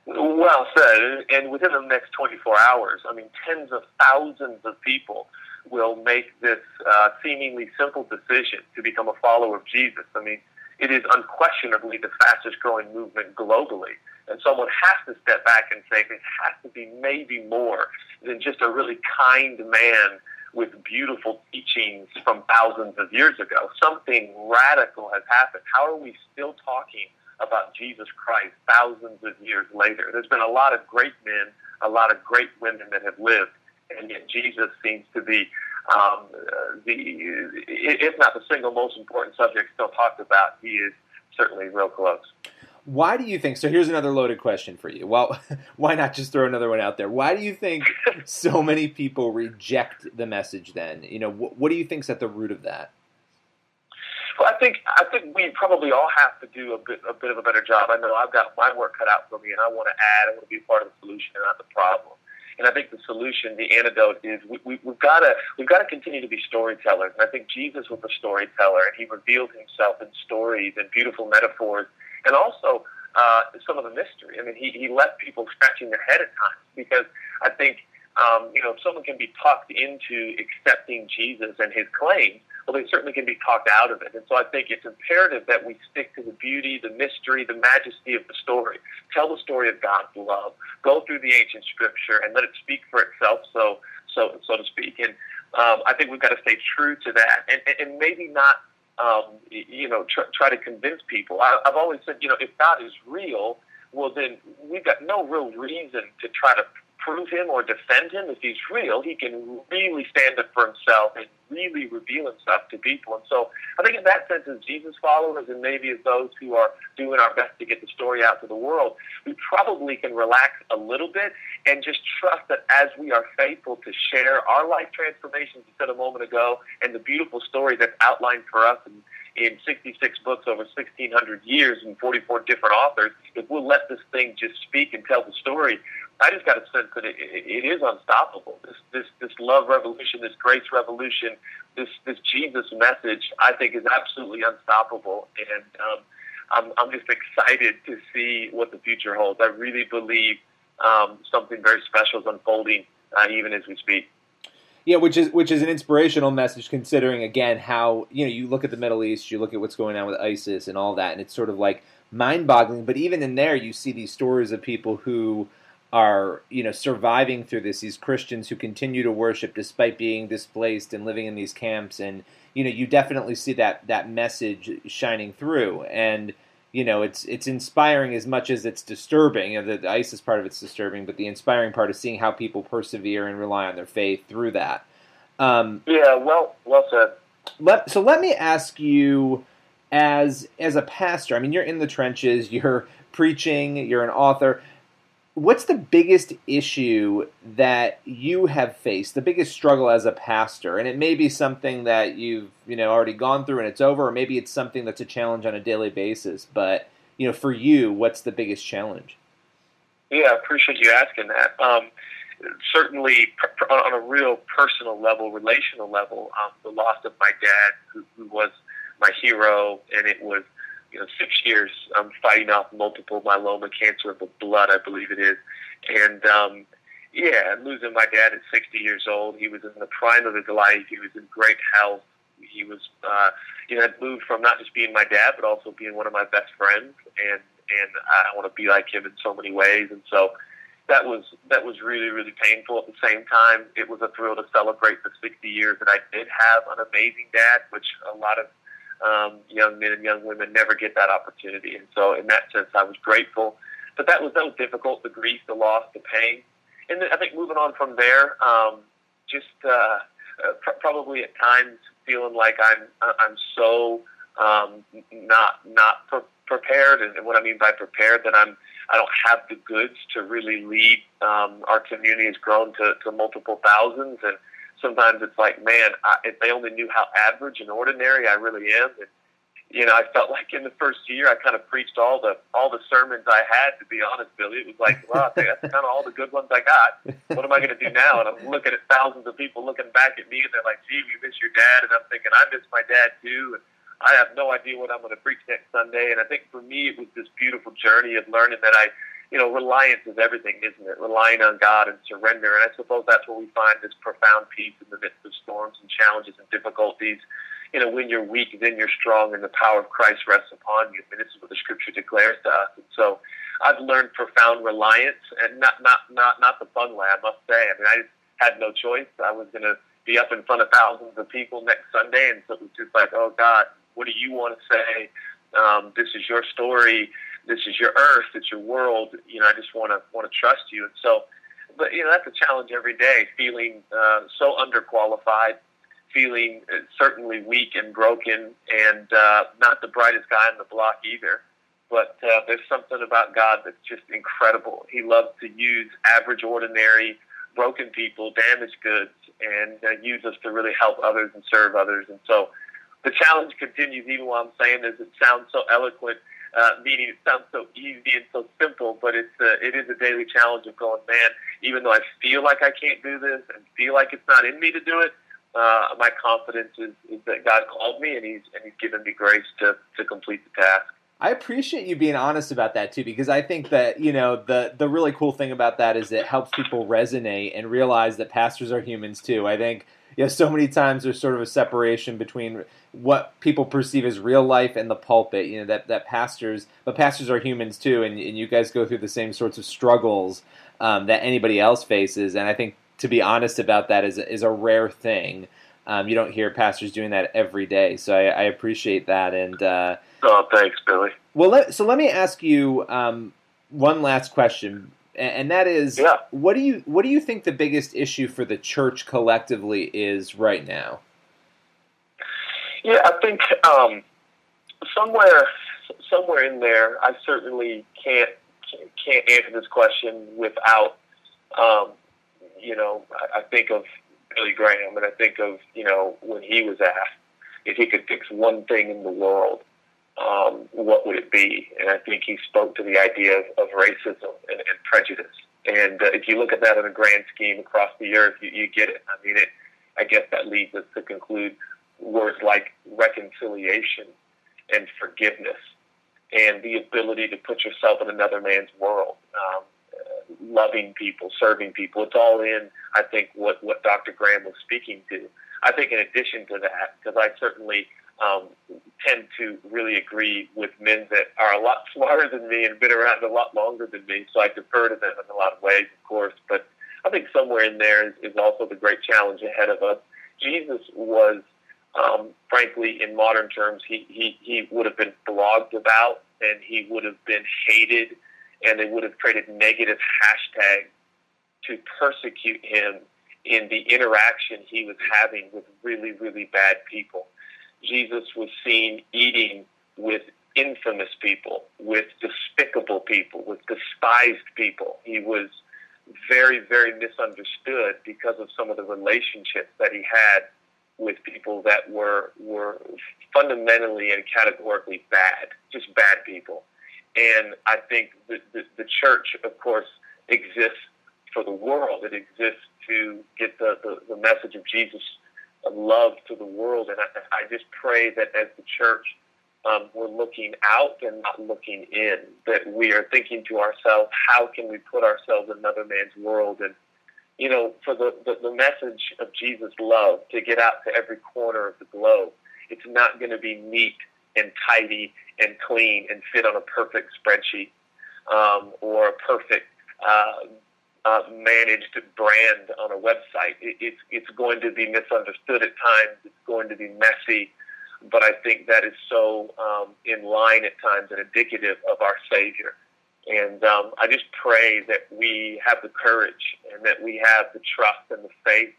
Speaker 7: Well said. And within the next 24 hours, I mean, tens of thousands of people will make this uh, seemingly simple decision to become a follower of Jesus. I mean, it is unquestionably the fastest growing movement globally. And someone has to step back and say this has to be maybe more than just a really kind man with beautiful teachings from thousands of years ago. Something radical has happened. How are we still talking about Jesus Christ thousands of years later. There's been a lot of great men, a lot of great women that have lived, and yet Jesus seems to be um, the, if not the single most important subject still talked about, he is certainly real close.
Speaker 5: Why do you think? So here's another loaded question for you. Well, (laughs) why not just throw another one out there? Why do you think (laughs) so many people reject the message? Then, you know, what, what do you think's at the root of that?
Speaker 7: Well, I think I think we probably all have to do a bit a bit of a better job. I know I've got my work cut out for me, and I want to add. I want to be part of the solution and not the problem. And I think the solution, the antidote, is we, we, we've got to we've got to continue to be storytellers. And I think Jesus was a storyteller, and he revealed himself in stories and beautiful metaphors, and also uh, some of the mystery. I mean, he he left people scratching their head at times because I think um, you know if someone can be talked into accepting Jesus and his claims, well, they certainly can be talked out of it. And so I think it's imperative that we stick to the beauty, the mystery, the majesty of the story. Tell the story of God's love. Go through the ancient scripture and let it speak for itself, so so so to speak. And um, I think we've got to stay true to that, and, and maybe not. Um, you know, try, try to convince people. I, I've always said, you know, if God is real, well, then we've got no real reason to try to prove him or defend him. If he's real, he can really stand up for himself and really reveal himself to people. And so I think in that sense, as Jesus followers and maybe as those who are doing our best to get the story out to the world, we probably can relax a little bit and just trust that as we are faithful to share our life transformations, you said a moment ago, and the beautiful story that's outlined for us in, in 66 books over 1,600 years and 44 different authors, if we'll let this thing just speak and tell the story, I just got a sense that it, it, it is unstoppable. This this this love revolution, this grace revolution, this this Jesus message, I think is absolutely unstoppable, and um, I'm I'm just excited to see what the future holds. I really believe um, something very special is unfolding, uh, even as we speak.
Speaker 5: Yeah, which is which is an inspirational message, considering again how you know you look at the Middle East, you look at what's going on with ISIS and all that, and it's sort of like mind-boggling. But even in there, you see these stories of people who are you know surviving through this these christians who continue to worship despite being displaced and living in these camps and you know you definitely see that that message shining through and you know it's it's inspiring as much as it's disturbing. You know, the, the isis part of it's disturbing but the inspiring part is seeing how people persevere and rely on their faith through that. Um,
Speaker 7: yeah well well said.
Speaker 5: let, so let me ask you as as a pastor i mean you're in the trenches (laughs) you're preaching you're an author what's the biggest issue that you have faced the biggest struggle as a pastor? And it may be something that you've you know already gone through and it's over or maybe it's something that's a challenge on a daily basis but you know for you what's the biggest challenge?
Speaker 7: Yeah i appreciate you asking that. Um, certainly on a real personal level relational level um, the loss of my dad who, who was my hero and it was you know, six years um, fighting off multiple myeloma cancer of the blood, I believe it is. And um, yeah, losing my dad at 60 years old, he was in the prime of his life. He was in great health. He was, uh, you know, had moved from not just being my dad, but also being one of my best friends. And and I want to be like him in so many ways. And so that was that was really really painful. At the same time, it was a thrill to celebrate the 60 years that I did have an amazing dad, which a lot of um, young men and young women never get that opportunity. And so, in that sense, I was grateful. But that was that was difficult. The grief, the loss, the pain, and then I think moving on from there, um, just uh, uh, pr- probably at times feeling like I'm I'm so um, not not pre- prepared, and what I mean by prepared, that I'm I don't have the goods to really lead. Um, our community has grown to, to multiple thousands, and sometimes it's like, man, I, if they only knew how average and ordinary I really am. And, you know, I felt like in the first year I kind of preached all the all the sermons I had. To be honest, Billy, it was like, well, I that's kind of all the good ones I got. What am I going to do now? And I'm looking at thousands of people looking back at me, and they're like, "Gee, we miss your dad," and I'm thinking, I miss my dad too. And I have no idea what I'm going to preach next Sunday. And I think for me, it was this beautiful journey of learning that I you know, reliance is everything, isn't it? Relying on God and surrender. And I suppose that's where we find this profound peace in the midst of storms and challenges and difficulties. You know, when you're weak, then you're strong, and the power of Christ rests upon you. I mean, this is what the Scripture declares to us. And so, I've learned profound reliance, and not not not not the fun way, I must say. I mean, I had no choice. I was going to be up in front of thousands of people next Sunday, and so it was just like, oh God, what do you want to say? Um, this is your story this is your earth, it's your world. You know, I just want to want to trust you. And so but you know that's a challenge every day. Feeling uh, so underqualified, feeling uh, certainly weak and broken, and uh, not the brightest guy on the block either. But uh, there's something about God that's just incredible. He loves to use average, ordinary, broken people, damaged goods, and uh, use us to really help others and serve others. And so the challenge continues even while I'm saying this. It sounds so eloquent, uh, meaning it sounds so easy and so simple, but it's uh, it is a daily challenge of going, man. Even though I feel like I can't do this and feel like it's not in me to do it, uh, my confidence is, is that God called me and He's and He's given me grace to to complete the task.
Speaker 9: I appreciate you being honest about that too, because I think that you know the the really cool thing about that is it helps people resonate and realize that pastors are humans too. I think you know so many times there's sort of a separation between what people perceive as real life and the pulpit. You know that that pastors, but pastors are humans too, and, and you guys go through the same sorts of struggles um, that anybody else faces. And I think to be honest about that is is a rare thing. Um, you don't hear pastors doing that every day, so I, I appreciate that and. Uh,
Speaker 7: Oh, thanks, Billy.
Speaker 9: Well, let, so let me ask you um, one last question, and that is,
Speaker 7: yeah.
Speaker 9: what do you what do you think the biggest issue for the church collectively is right now?
Speaker 7: Yeah, I think um, somewhere somewhere in there, I certainly can't can't answer this question without, um, you know, I, I think of Billy Graham, and I think of you know when he was asked if he could fix one thing in the world, um, what would it be? And I think he spoke to the idea of, of racism and, and prejudice. And uh, if you look at that in a grand scheme across the earth, you, you get it. I mean, it. I guess that leads us to conclude words like reconciliation and forgiveness and the ability to put yourself in another man's world, um, uh, loving people, serving people. It's all in, I think, what, what Dr. Graham was speaking to. I think in addition to that, because I certainly um, tend to really agree with men that are a lot (laughs) smarter than me and been around a lot longer than me, so I defer to them in a lot of ways, of course. But I think somewhere in there is, is also the great challenge ahead of us. Jesus was um, frankly, in modern terms, he, he, he would have been blogged about and he would have been hated and they would have created negative hashtags to persecute him in the interaction he was having with really, really bad people. Jesus was seen eating with infamous people, with despicable people, with despised people. He was very, very misunderstood because of some of the relationships that he had with people that were were fundamentally and categorically bad, just bad people. And I think the, the, the church, of course, exists for the world. It exists to get the, the, the message of Jesus' of love to the world. And I, I just pray that as the church, um, we're looking out and not looking in, that we are thinking to ourselves, how can we put ourselves in another man's world and you know, for the, the, the message of Jesus' love to get out to every corner of the globe. It's not going to be neat and tidy and clean and fit on a perfect spreadsheet um, or a perfect uh, uh, managed brand on a website. It, it's, it's going to be misunderstood at times. It's going to be messy. But I think that is so um, in line at times and indicative of our Savior. And um, I just pray that we have the courage and that we have the trust and the faith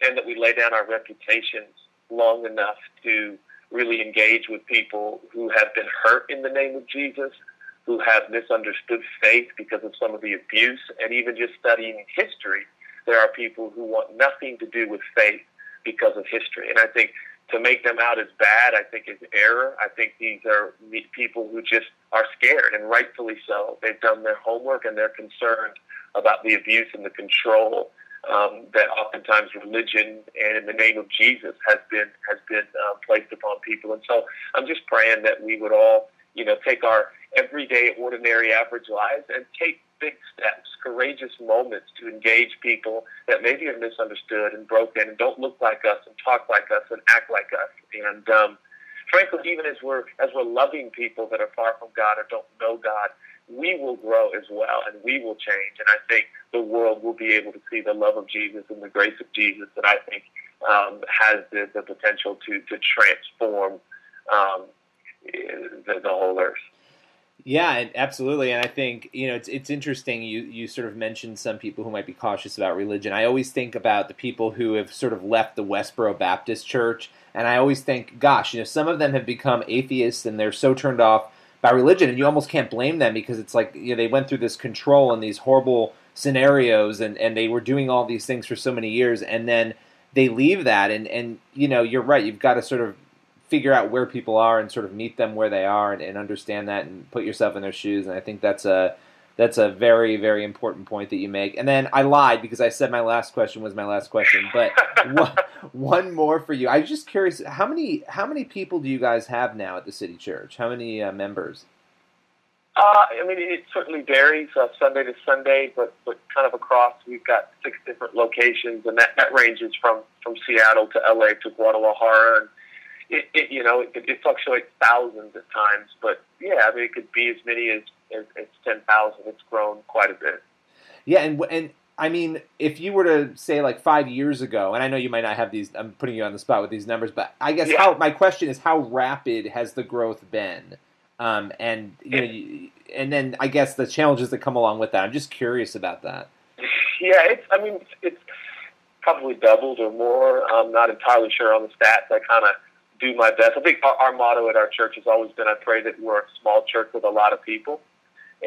Speaker 7: and that we lay down our reputations long enough to really engage with people who have been hurt in the name of Jesus, who have misunderstood faith because of some of the abuse, and even just studying history, there are people who want nothing to do with faith because of history. And I think to make them out as bad, I think is error. I think these are people who just are scared, and rightfully so. They've done their homework and they're concerned about the abuse and the control um, that oftentimes religion and in the name of Jesus has been has been uh, placed upon people. And so I'm just praying that we would all, you know, take our everyday, ordinary, average lives and take big steps, courageous moments to engage people that maybe are misunderstood and broken and don't look like us and talk like us and act like us. And um, frankly, even as we're as we're loving people that are far from God or don't know God, we will grow as well and we will change. And I think the world will be able to see the love of Jesus and the grace of Jesus that I think um, has the, the potential to to transform um, the, the whole earth.
Speaker 5: Yeah, absolutely. And I think you know it's it's interesting. You you sort of mentioned some people who might be cautious about religion. I always think about the people who have sort of left the Westboro Baptist Church, and I always think, gosh, you know, some of them have become atheists and they're so turned off by religion, and you almost can't blame them because it's like you know they went through this control and these horrible scenarios, and and they were doing all these things for so many years, and then they leave that, and and you know you're right. You've got to sort of figure out where people are and sort of meet them where they are and, and understand that and put yourself in their shoes. And I think that's a that's a very very important point that you make. And then I lied because I said my last question was my last question, but (laughs) one, one more for you. I was just curious how many how many people do you guys have now at the City Church? How many uh, members?
Speaker 7: Uh, I mean, it certainly varies uh, Sunday to Sunday, but but kind of across, we've got six different locations, and that, that ranges from from Seattle to LA to Guadalajara, and it, it you know it, it fluctuates thousands at times, but yeah, I mean, it could be as many as as, as ten thousand. It's grown quite a bit.
Speaker 5: Yeah, and and I mean, if you were to say like five years ago, and I know you might not have these, I'm putting you on the spot with these numbers, but I guess
Speaker 7: Yeah.
Speaker 5: how my question is how rapid has the growth been? Um, and you know, you, and then I guess the challenges that come along with that. I'm just curious about that.
Speaker 7: Yeah, it's. I mean, it's probably doubled or more. I'm not entirely sure on the stats. I kind of do my best. I think our, our motto at our church has always been, "I pray that we're a small church with a lot of people,"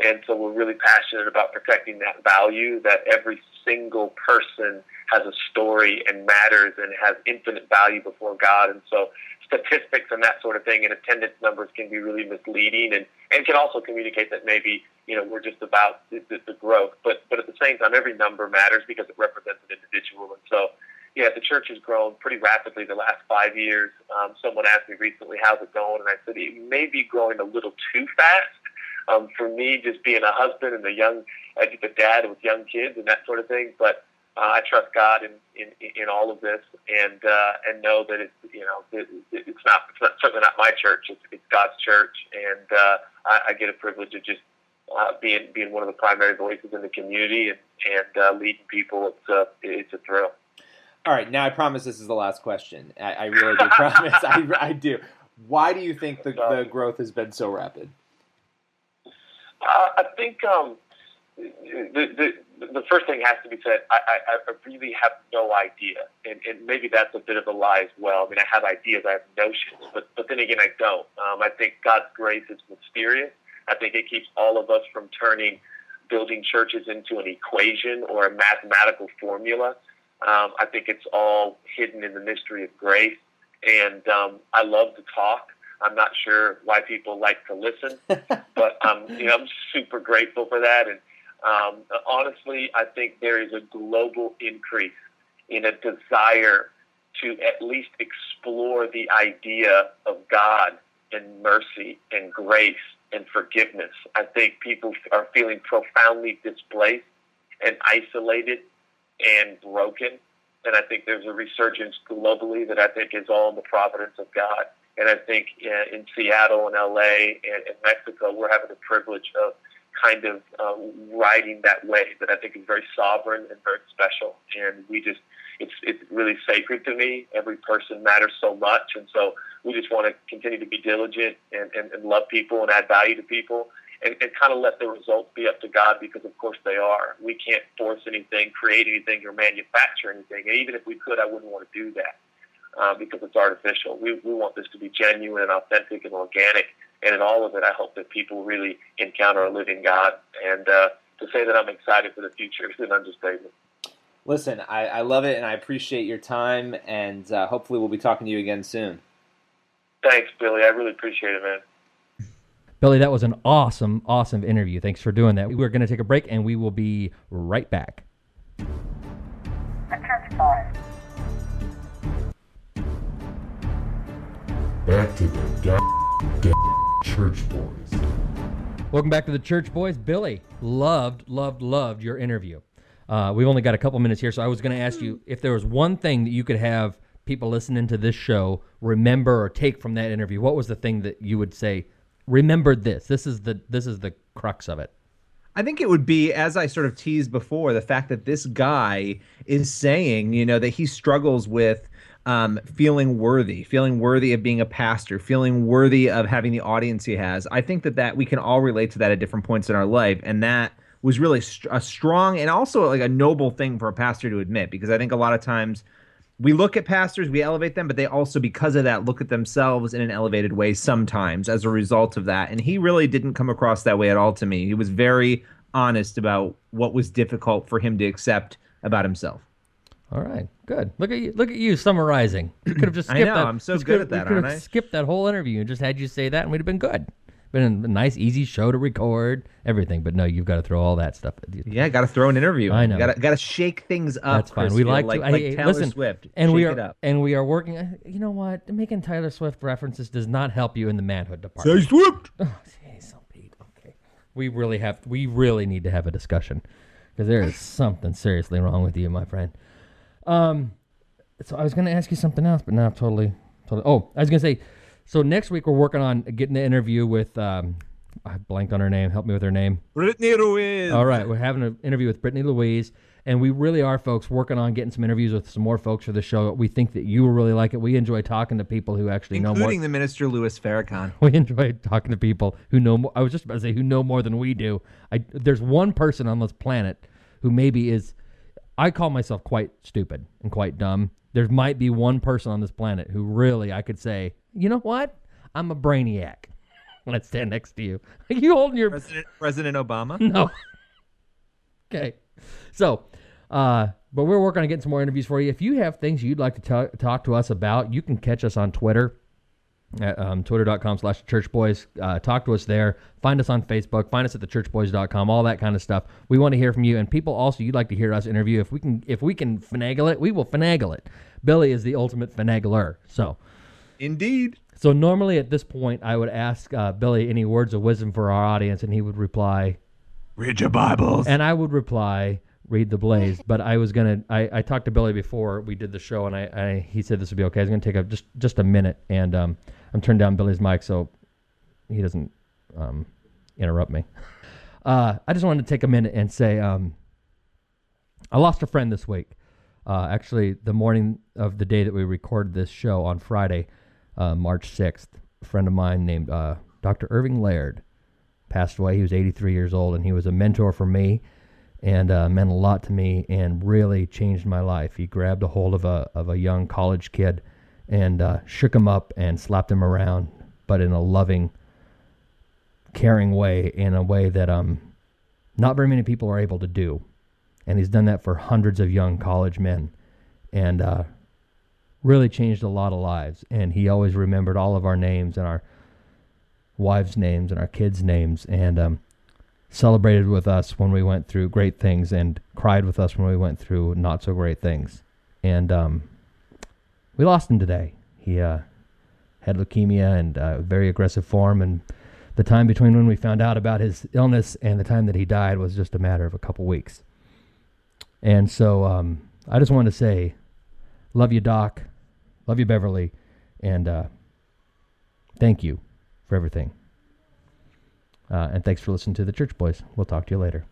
Speaker 7: and so we're really passionate about protecting that value. That every single person has a story and matters and has infinite value before God, and so statistics and that sort of thing and attendance numbers can be really misleading and, and can also communicate that maybe you know we're just about the, the, the growth but but at the same time every number matters because it represents an individual and so yeah the church has grown pretty rapidly the last five years um, someone asked me recently how's it going and I said it may be growing a little too fast um, for me just being a husband and a young uh, a dad with young kids and that sort of thing but uh, I trust God in, in in all of this, and uh, and know that it's you know it, it's not it's not certainly not my church. It's, it's God's church, and uh, I, I get a privilege of just uh, being being one of the primary voices in the community and and uh, leading people. It's a it's a thrill.
Speaker 5: All right, now I promise this is the last question. I, I really do (laughs) promise. I, I do. Why do you think the, the growth has been so rapid?
Speaker 7: Uh, I think um, the, the the first thing has to be said. I, I, I really have no idea, and, and maybe that's a bit of a lie as well. I mean, I have ideas, I have notions, but but then again, I don't. Um, I think God's grace is mysterious. I think it keeps all of us from turning building churches into an equation or a mathematical formula. Um, I think it's all hidden in the mystery of grace, and um, I love to talk. I'm not sure why people like to listen, (laughs) but um, you know, I'm super grateful for that. And um, honestly, I think there is a global increase in a desire to at least explore the idea of God and mercy and grace and forgiveness. I think people are feeling profoundly displaced and isolated and broken. And I think there's a resurgence globally that I think is all in the providence of God. And I think uh, in Seattle and LA and Mexico, we're having the privilege of kind of uh, riding that wave that I think is very sovereign and very special. And we just, it's, it's really sacred to me. Every person matters so much. And so we just want to continue to be diligent and, and, and love people and add value to people and, and kind of let the results be up to God because, of course, they are. We can't force anything, create anything, or manufacture anything. And even if we could, I wouldn't want to do that uh, because it's artificial. We, we want this to be genuine and authentic and organic. And in all of it, I hope that people really encounter a living God. And uh, to say that I'm excited for the future is an understatement.
Speaker 5: Listen, I, I love it and I appreciate your time, and uh, hopefully we'll be talking to you again soon.
Speaker 7: Thanks, Billy. I really appreciate it, man.
Speaker 4: Billy, that was an awesome, awesome interview. Thanks for doing that. We're going to take a break and we will be right back.
Speaker 3: Church boys.
Speaker 2: Back to the goddamn church boys.
Speaker 4: Welcome back to the Church Boys. Billy, loved, loved, loved your interview. Uh, we've only got a couple minutes here, so I was going to ask you if there was one thing that you could have people listening to this show remember or take from that interview. What was the thing that you would say? Remember this. This is the this is the crux of it.
Speaker 5: I think it would be, as I sort of teased before, the fact that this guy is saying, you know, that he struggles with um, feeling worthy, feeling worthy of being a pastor, feeling worthy of having the audience he has. I think that that we can all relate to that at different points in our life, and that was really a strong and also like a noble thing for a pastor to admit, because I think a lot of times we look at pastors, we elevate them, but they also, because of that, look at themselves in an elevated way sometimes as a result of that. And he really didn't come across that way at all to me. He was very honest about what was difficult for him to accept about himself.
Speaker 4: All right, good. Look at you. Look at you summarizing. You could have just (clears throat) skipped I
Speaker 5: know,
Speaker 4: that.
Speaker 5: I'm so good at that,
Speaker 4: We could have
Speaker 5: I?
Speaker 4: skipped that whole interview and just had you say that, and we'd have been good. Been a nice, easy show to record, everything. But no, you've got to throw all that stuff.
Speaker 5: Yeah, got to throw an interview.
Speaker 4: I know.
Speaker 5: Got to got to shake things up.
Speaker 4: That's fine.
Speaker 5: Chris
Speaker 4: We like, to.
Speaker 5: like Taylor
Speaker 4: listen,
Speaker 5: Swift.
Speaker 4: and we are
Speaker 5: it up.
Speaker 4: and we are working. uh, You know what? Making Taylor Swift references does not help you in the manhood department.
Speaker 5: Say Swift. (laughs)
Speaker 4: Oh, say so, Pete. Okay. We really have. We really need to have a discussion because there is something seriously wrong with you, my friend. Um, so I was going to ask you something else, but now I'm totally, totally. Oh, I was going to say. So next week we're working on getting the interview with. Um, I blanked on her name. Help me with her name.
Speaker 5: Brittany Ruiz.
Speaker 4: All right, we're having an interview with Brittany Louise, and we really are, folks, working on getting some interviews with some more folks for the show. We think that you will really like it. We enjoy talking to people who actually know more.
Speaker 5: including the minister Louis Farrakhan. (laughs)
Speaker 4: We enjoy talking to people who know. More, I was just about to say who know more than we do. I there's one person on this planet who maybe is. I call myself quite stupid and quite dumb. There might be one person on this planet who really I could say, you know what? I'm a brainiac. Let's stand next to you, (laughs) are you holding your
Speaker 5: President President Obama. (laughs)
Speaker 4: no. okay. So, uh, but we're working on getting some more interviews for you. If you have things you'd like to ta- talk to us about, you can catch us on Twitter at um, twitter.com slash churchboys. Uh, talk to us there. Find us on Facebook. Find us at thechurchboys.com, all that kind of stuff. We want to hear from you. And people also, you'd like to hear us interview. If we can, if we can finagle it, we will finagle it. Billy is the ultimate finagler. So,
Speaker 5: Indeed.
Speaker 4: so normally at this point, I would ask uh, Billy any words of wisdom for our audience, and he would reply,
Speaker 5: Read your Bibles.
Speaker 4: and I would reply, "Read the Blaze." (laughs) But I was gonna. I, I talked to Billy before we did the show, and I, I he said this would be okay. I was gonna take a, just just a minute, and um, I'm turning down Billy's mic so he doesn't um, interrupt me. (laughs) Uh, I just wanted to take a minute and say um, I lost a friend this week. Uh, actually, the morning of the day that we recorded this show on Friday, uh, March 6th, a friend of mine named uh, Dr. Irving Laird passed away. He was 83 years old, and he was a mentor for me and uh, meant a lot to me and really changed my life. He grabbed a hold of a, of a young college kid and uh, shook him up and slapped him around, but in a loving, caring way, in a way that um, not very many people are able to do. And he's done that for hundreds of young college men and uh, really changed a lot of lives. And he always remembered all of our names and our wives' names and our kids' names and um, celebrated with us when we went through great things and cried with us when we went through not so great things. And um, we lost him today. He uh, had leukemia and uh, very aggressive form. And the time between when we found out about his illness and the time that he died was just a matter of a couple weeks. And so um, I just wanted to say, love you, Doc. Love you, Beverly. And uh, thank you for everything. Uh, and thanks for listening to the Church Boys. We'll talk to you later.